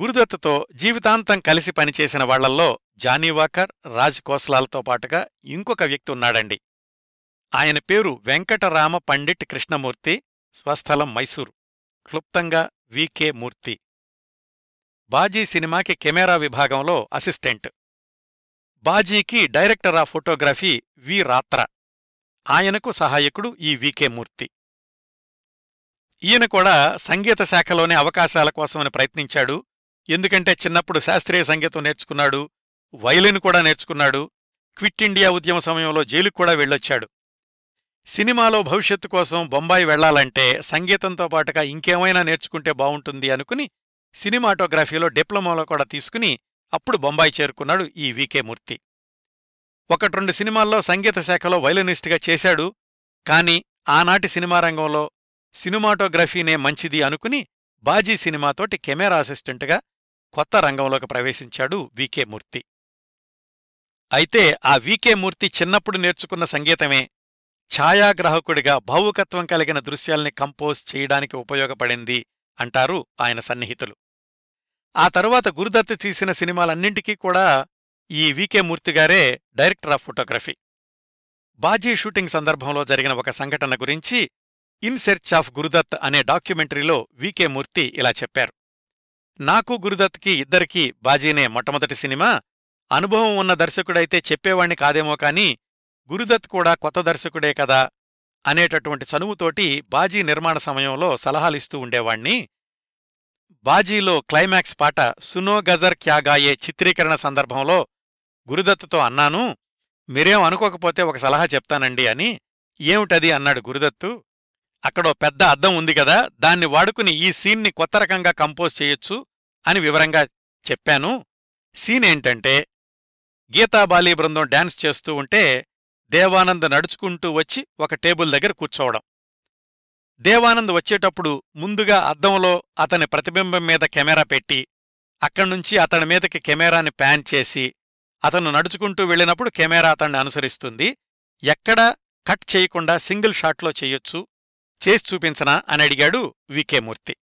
గురుదత్తుతో జీవితాంతం కలిసి పనిచేసిన వాళ్ళల్లో జానీవాకర్ రాజ్ ఖోస్లాలతో పాటుగా ఇంకొక వ్యక్తి ఉన్నాడండి. ఆయన పేరు వెంకటరామ పండిట్ కృష్ణమూర్తి స్వస్థలం మైసూరు. క్లుప్తంగా వికే మూర్తి. బాజీ సినిమాకి కెమెరా విభాగంలో assistant. బాజీకి director of photography V. Ratra. ఆయనకు సహాయకుడు ఈ వికే మూర్తి. ఈయన కూడా సంగీత శాఖలోనే అవకాశాల కోసమని ప్రయత్నించాడు. ఎందుకంటే చిన్నప్పుడు శాస్త్రీయ సంగీతం నేర్చుకున్నాడు వయలిన్ కూడా నేర్చుకున్నాడు క్విట్ ఇండియా ఉద్యమ సమయంలో జైలుకు కూడా వెళ్ళొచ్చాడు. సినిమాలో భవిష్యత్తు కోసం బొంబాయి వెళ్ళాలంటే సంగీతంతో పాటుగా ఇంకేమైనా నేర్చుకుంటే బావుంటుంది అనుకుని సినిమాటోగ్రఫీలో డిప్లొమాలో కూడా తీసుకుని అప్పుడు బొంబాయి చేరుకున్నాడు ఈ వికే మూర్తి. ఒకటి రెండు సినిమాల్లో సంగీత శాఖలో వైలనిస్టుగా చేశాడు కాని ఆనాటి సినిమా రంగంలో సినిమాటోగ్రఫీనే మంచిది అనుకుని బాజీ సినిమాతోటి కెమెరా అసిస్టెంట్గా కొత్త రంగంలోకి ప్రవేశించాడు వికే మూర్తి. అయితే ఆ వికే మూర్తి చిన్నప్పుడు నేర్చుకున్న సంగీతమే ఛాయాగ్రాహకుడిగా భావుకత్వం కలిగిన దృశ్యాల్ని కంపోజ్ చేయడానికి ఉపయోగపడింది అంటారు ఆయన సన్నిహితులు. ఆ తరువాత గురుదత్ తీసిన సినిమాలన్నింటికీ కూడా ఈ VK మూర్తిగారే director of photography. Baazi shooting సందర్భంలో జరిగిన ఒక సంఘటన గురించి ఇన్ సెర్చ్ ఆఫ్ గురుదత్ అనే డాక్యుమెంటరీలో వికే మూర్తి ఇలా చెప్పారు. నాకు గురుదత్కి ఇద్దరికీ బాజీనే మొట్టమొదటి సినిమా అనుభవం ఉన్న దర్శకుడైతే చెప్పేవాణ్ణి కాదేమో కాని గురుదత్ కూడా కొత్త దర్శకుడే కదా అనేటటువంటి చనువుతోటి బాజీ నిర్మాణ సమయంలో సలహాలిస్తూ ఉండేవాణ్ణి బాజీలో క్లైమాక్స్ పాట సునో గజర్ క్యాగాయే చిత్రీకరణ సందర్భంలో గురుదత్తుతో అన్నాను మీరేం అనుకోకపోతే ఒక సలహా చెప్తానండి అని. ఏమిటది? అన్నాడు గురుదత్తు. అక్కడో పెద్ద అద్దం ఉంది కదా దాన్ని వాడుకుని ఈ సీన్ని కొత్త రకంగా కంపోజ్ చేయొచ్చు అని వివరంగా చెప్పాను. సీన్ ఏంటంటే గీతాబాలి బృందం డాన్స్ చేస్తూ ఉంటే దేవానంద్ నడుచుకుంటూ వచ్చి ఒక టేబుల్ దగ్గర కూర్చోవడం. దేవానంద్ వచ్చేటప్పుడు ముందుగా అద్దంలో అతని ప్రతిబింబం మీద కెమెరా పెట్టి అక్కడ్నుంచి అతని మీదకి కెమెరాని ప్యాన్ చేసి అతను నడుచుకుంటూ వెళ్ళినప్పుడు కెమెరా అతన్ని అనుసరిస్తుంది. ఎక్కడా కట్ చేయకుండా సింగిల్ షాట్లో చెయ్యొచ్చు చేసి చూపించనా అని అడిగాడు వికే మూర్తి.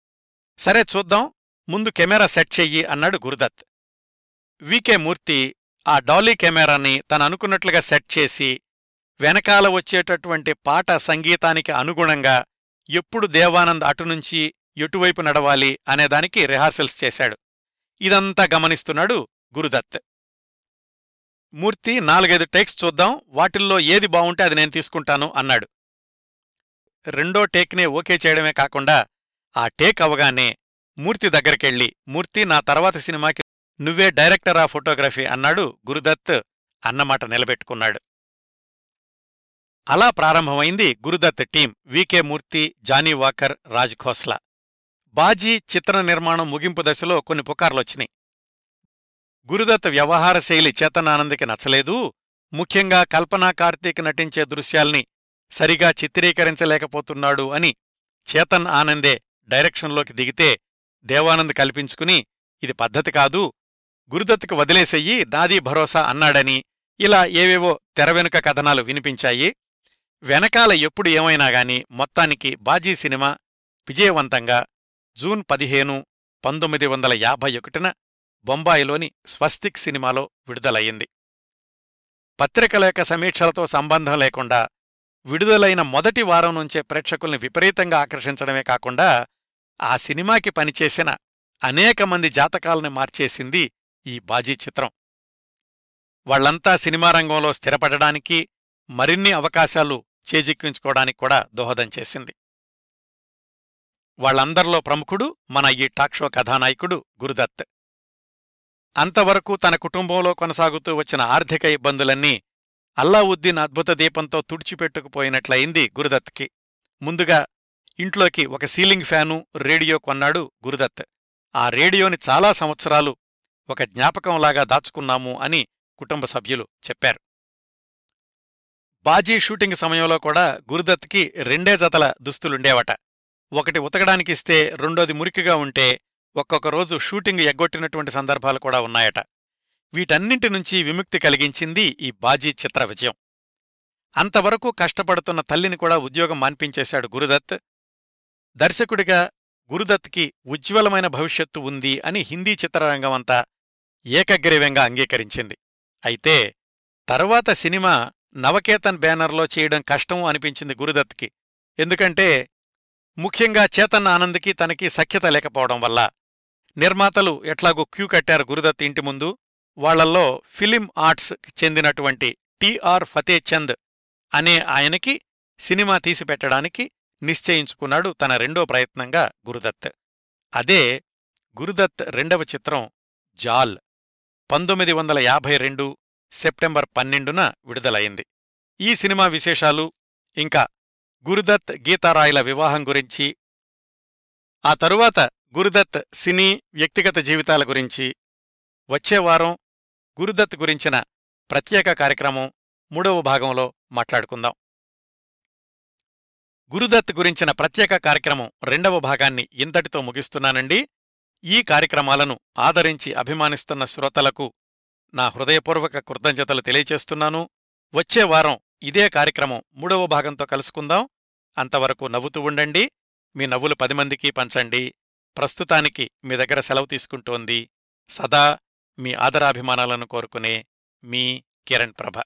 సరే చూద్దాం ముందు కెమెరా సెట్ చెయ్యి అన్నాడు గురుదత్. వికే మూర్తి ఆ డాలీ కెమెరాని తను అనుకున్నట్లుగా సెట్ చేసి వెనకాల వచ్చేటటువంటి పాట సంగీతానికి అనుగుణంగా ఎప్పుడు దేవానంద్ అటునుంచి ఎటువైపు నడవాలి అనేదానికి రిహార్సల్స్ చేశాడు. ఇదంతా గమనిస్తున్నాడు గురుదత్. మూర్తి నాలుగైదు టేక్స్ చూద్దాం వాటిల్లో ఏది బావుంటే అది నేను తీసుకుంటాను అన్నాడు. రెండో టేక్నే ఓకే చేయడమే కాకుండా ఆ టేక్ అవగానే మూర్తి దగ్గరికెళ్ళి మూర్తి నా తర్వాత సినిమాకి నువ్వే డైరెక్టర్ ఆఫ్ ఫోటోగ్రఫీ అన్నాడు గురుదత్ అన్నమాట నిలబెట్టుకున్నాడు. అలా ప్రారంభమైంది Guru Dutt team. VK Murthy Johnny Walker Raj Khosla. Baazi చిత్ర నిర్మాణం ముగింపు దశలో కొన్ని పుకార్లొచ్చినాయి. గురుదత్ వ్యవహార శైలి చేతనానందకి నచ్చలేదు. ముఖ్యంగా కల్పనా కార్తీక్ నటించే దృశ్యాల్ని సరిగా చిత్రీకరించలేకపోతున్నాడు అని చేతన్ ఆనందే డైరెక్షన్లోకి దిగితే దేవానంద్ కల్పించుకుని ఇది పద్ధతి కాదు గురుదత్తుకు వదిలేసెయ్యి నాదీ భరోసా అన్నాడని ఇలా ఏవేవో తెర వెనుక కథనాలు వినిపించాయి. వెనకాల ఎప్పుడు ఏమైనా గాని మొత్తానికి బాజీ సినిమా విజయవంతంగా జూన్ పదిహేను పంతొమ్మిది వందల యాభై ఒకటిన బొంబాయిలోని స్వస్తిక్ సినిమాలో విడుదలయ్యింది. పత్రికల యొక్క సమీక్షలతో సంబంధం లేకుండా విడుదలైన మొదటి వారం నుంచే ప్రేక్షకుల్ని విపరీతంగా ఆకర్షించడమే కాకుండా ఆ సినిమాకి పనిచేసిన అనేక మంది జాతకాలని మార్చేసింది ఈ బాజీ చిత్రం. వాళ్ళంతా సినిమా రంగంలో స్థిరపడడానికి మరిన్ని అవకాశాలు చేజిక్కించుకోవడానికి కూడా దోహదం చేసింది. వాళ్ళందరిలో ప్రముఖుడు మన ఈ టాక్ షో కథానాయకుడు గురుదత్. అంతవరకు తన కుటుంబంలో కొనసాగుతూ వచ్చిన ఆర్థిక ఇబ్బందులన్నీ అల్లావుద్దీన్ అద్భుత దీపంతో తుడిచిపెట్టుకుపోయినట్లయింది గురుదత్కి. ముందుగా ఇంట్లోకి ఒక సీలింగ్ ఫ్యాను రేడియో కొన్నాడు గురుదత్. ఆ రేడియోని చాలా సంవత్సరాలు ఒక జ్ఞాపకంలాగా దాచుకున్నాము అని కుటుంబ సభ్యులు చెప్పారు. బాజీ షూటింగ్ సమయంలో కూడా గురుదత్కి రెండే జతల దుస్తులుండేవట. ఒకటి ఉతకడానికిస్తే రెండోది మురికిగా ఉంటే ఒక్కొక్క రోజు షూటింగ్ ఎగ్గొట్టినటువంటి సందర్భాలు కూడా ఉన్నాయట. వీటన్నింటి నుంచి విముక్తి కలిగించింది ఈ బాజీ చిత్ర విజయం. అంతవరకు కష్టపడుతున్న తల్లిని కూడా ఉద్యోగం మాన్పించేశాడు గురుదత్. దర్శకుడిగా గురుదత్కి ఉజ్వలమైన భవిష్యత్తు ఉంది అని హిందీ చిత్రరంగమంతా ఏకగ్రీవంగా అంగీకరించింది. అయితే తరువాత సినిమా నవకేతన్ బ్యానర్లో చేయడం కష్టం అనిపించింది గురుదత్కి ఎందుకంటే ముఖ్యంగా చేతన్ ఆనంద్కి తనకి సఖ్యత లేకపోవడం వల్ల నిర్మాతలు ఎట్లాగో క్యూ కట్టారు గురుదత్ ఇంటి ముందు. వాళ్ళల్లో ఫిలిం ఆర్ట్స్ చెందినటువంటి టిఆర్ ఫతేచంద్ అనే ఆయనకి సినిమా తీసిపెట్టడానికి నిశ్చయించుకున్నాడు తన రెండో ప్రయత్నంగా గురుదత్. అదే గురుదత్ రెండవ చిత్రం జాల్. పంతొమ్మిది వందల యాభై రెండు సెప్టెంబర్ పన్నెండున విడుదలయింది ఈ సినిమా విశేషాలు ఇంకా గురుదత్ గీతారాయ్ల వివాహం గురించి ఆ తరువాత గురుదత్ సినీ వ్యక్తిగత జీవితాల గురించి వచ్చేవారం గురుదత్ గురించిన ప్రత్యేక కార్యక్రమం మూడవ భాగంలో మాట్లాడుకుందాం. గురుదత్ గురించిన ప్రత్యేక కార్యక్రమం రెండవ భాగాన్ని ఇంతటితో ముగిస్తున్నానండి. ఈ కార్యక్రమాలను ఆదరించి అభిమానిస్తున్న శ్రోతలకు నా హృదయపూర్వక కృతజ్ఞతలు తెలియచేస్తున్నాను. వచ్చే వారం ఇదే కార్యక్రమం మూడవ భాగంతో కలుసుకుందాం. అంతవరకు నవ్వుతూ ఉండండి. మీ నవ్వులు పది మందికి పంచండి. ప్రస్తుతానికి మీ దగ్గర సెలవు తీసుకుంటోంది సదా మీ ఆదరాభిమానాలను కోరుకునే మీ కిరణ్ ప్రభ.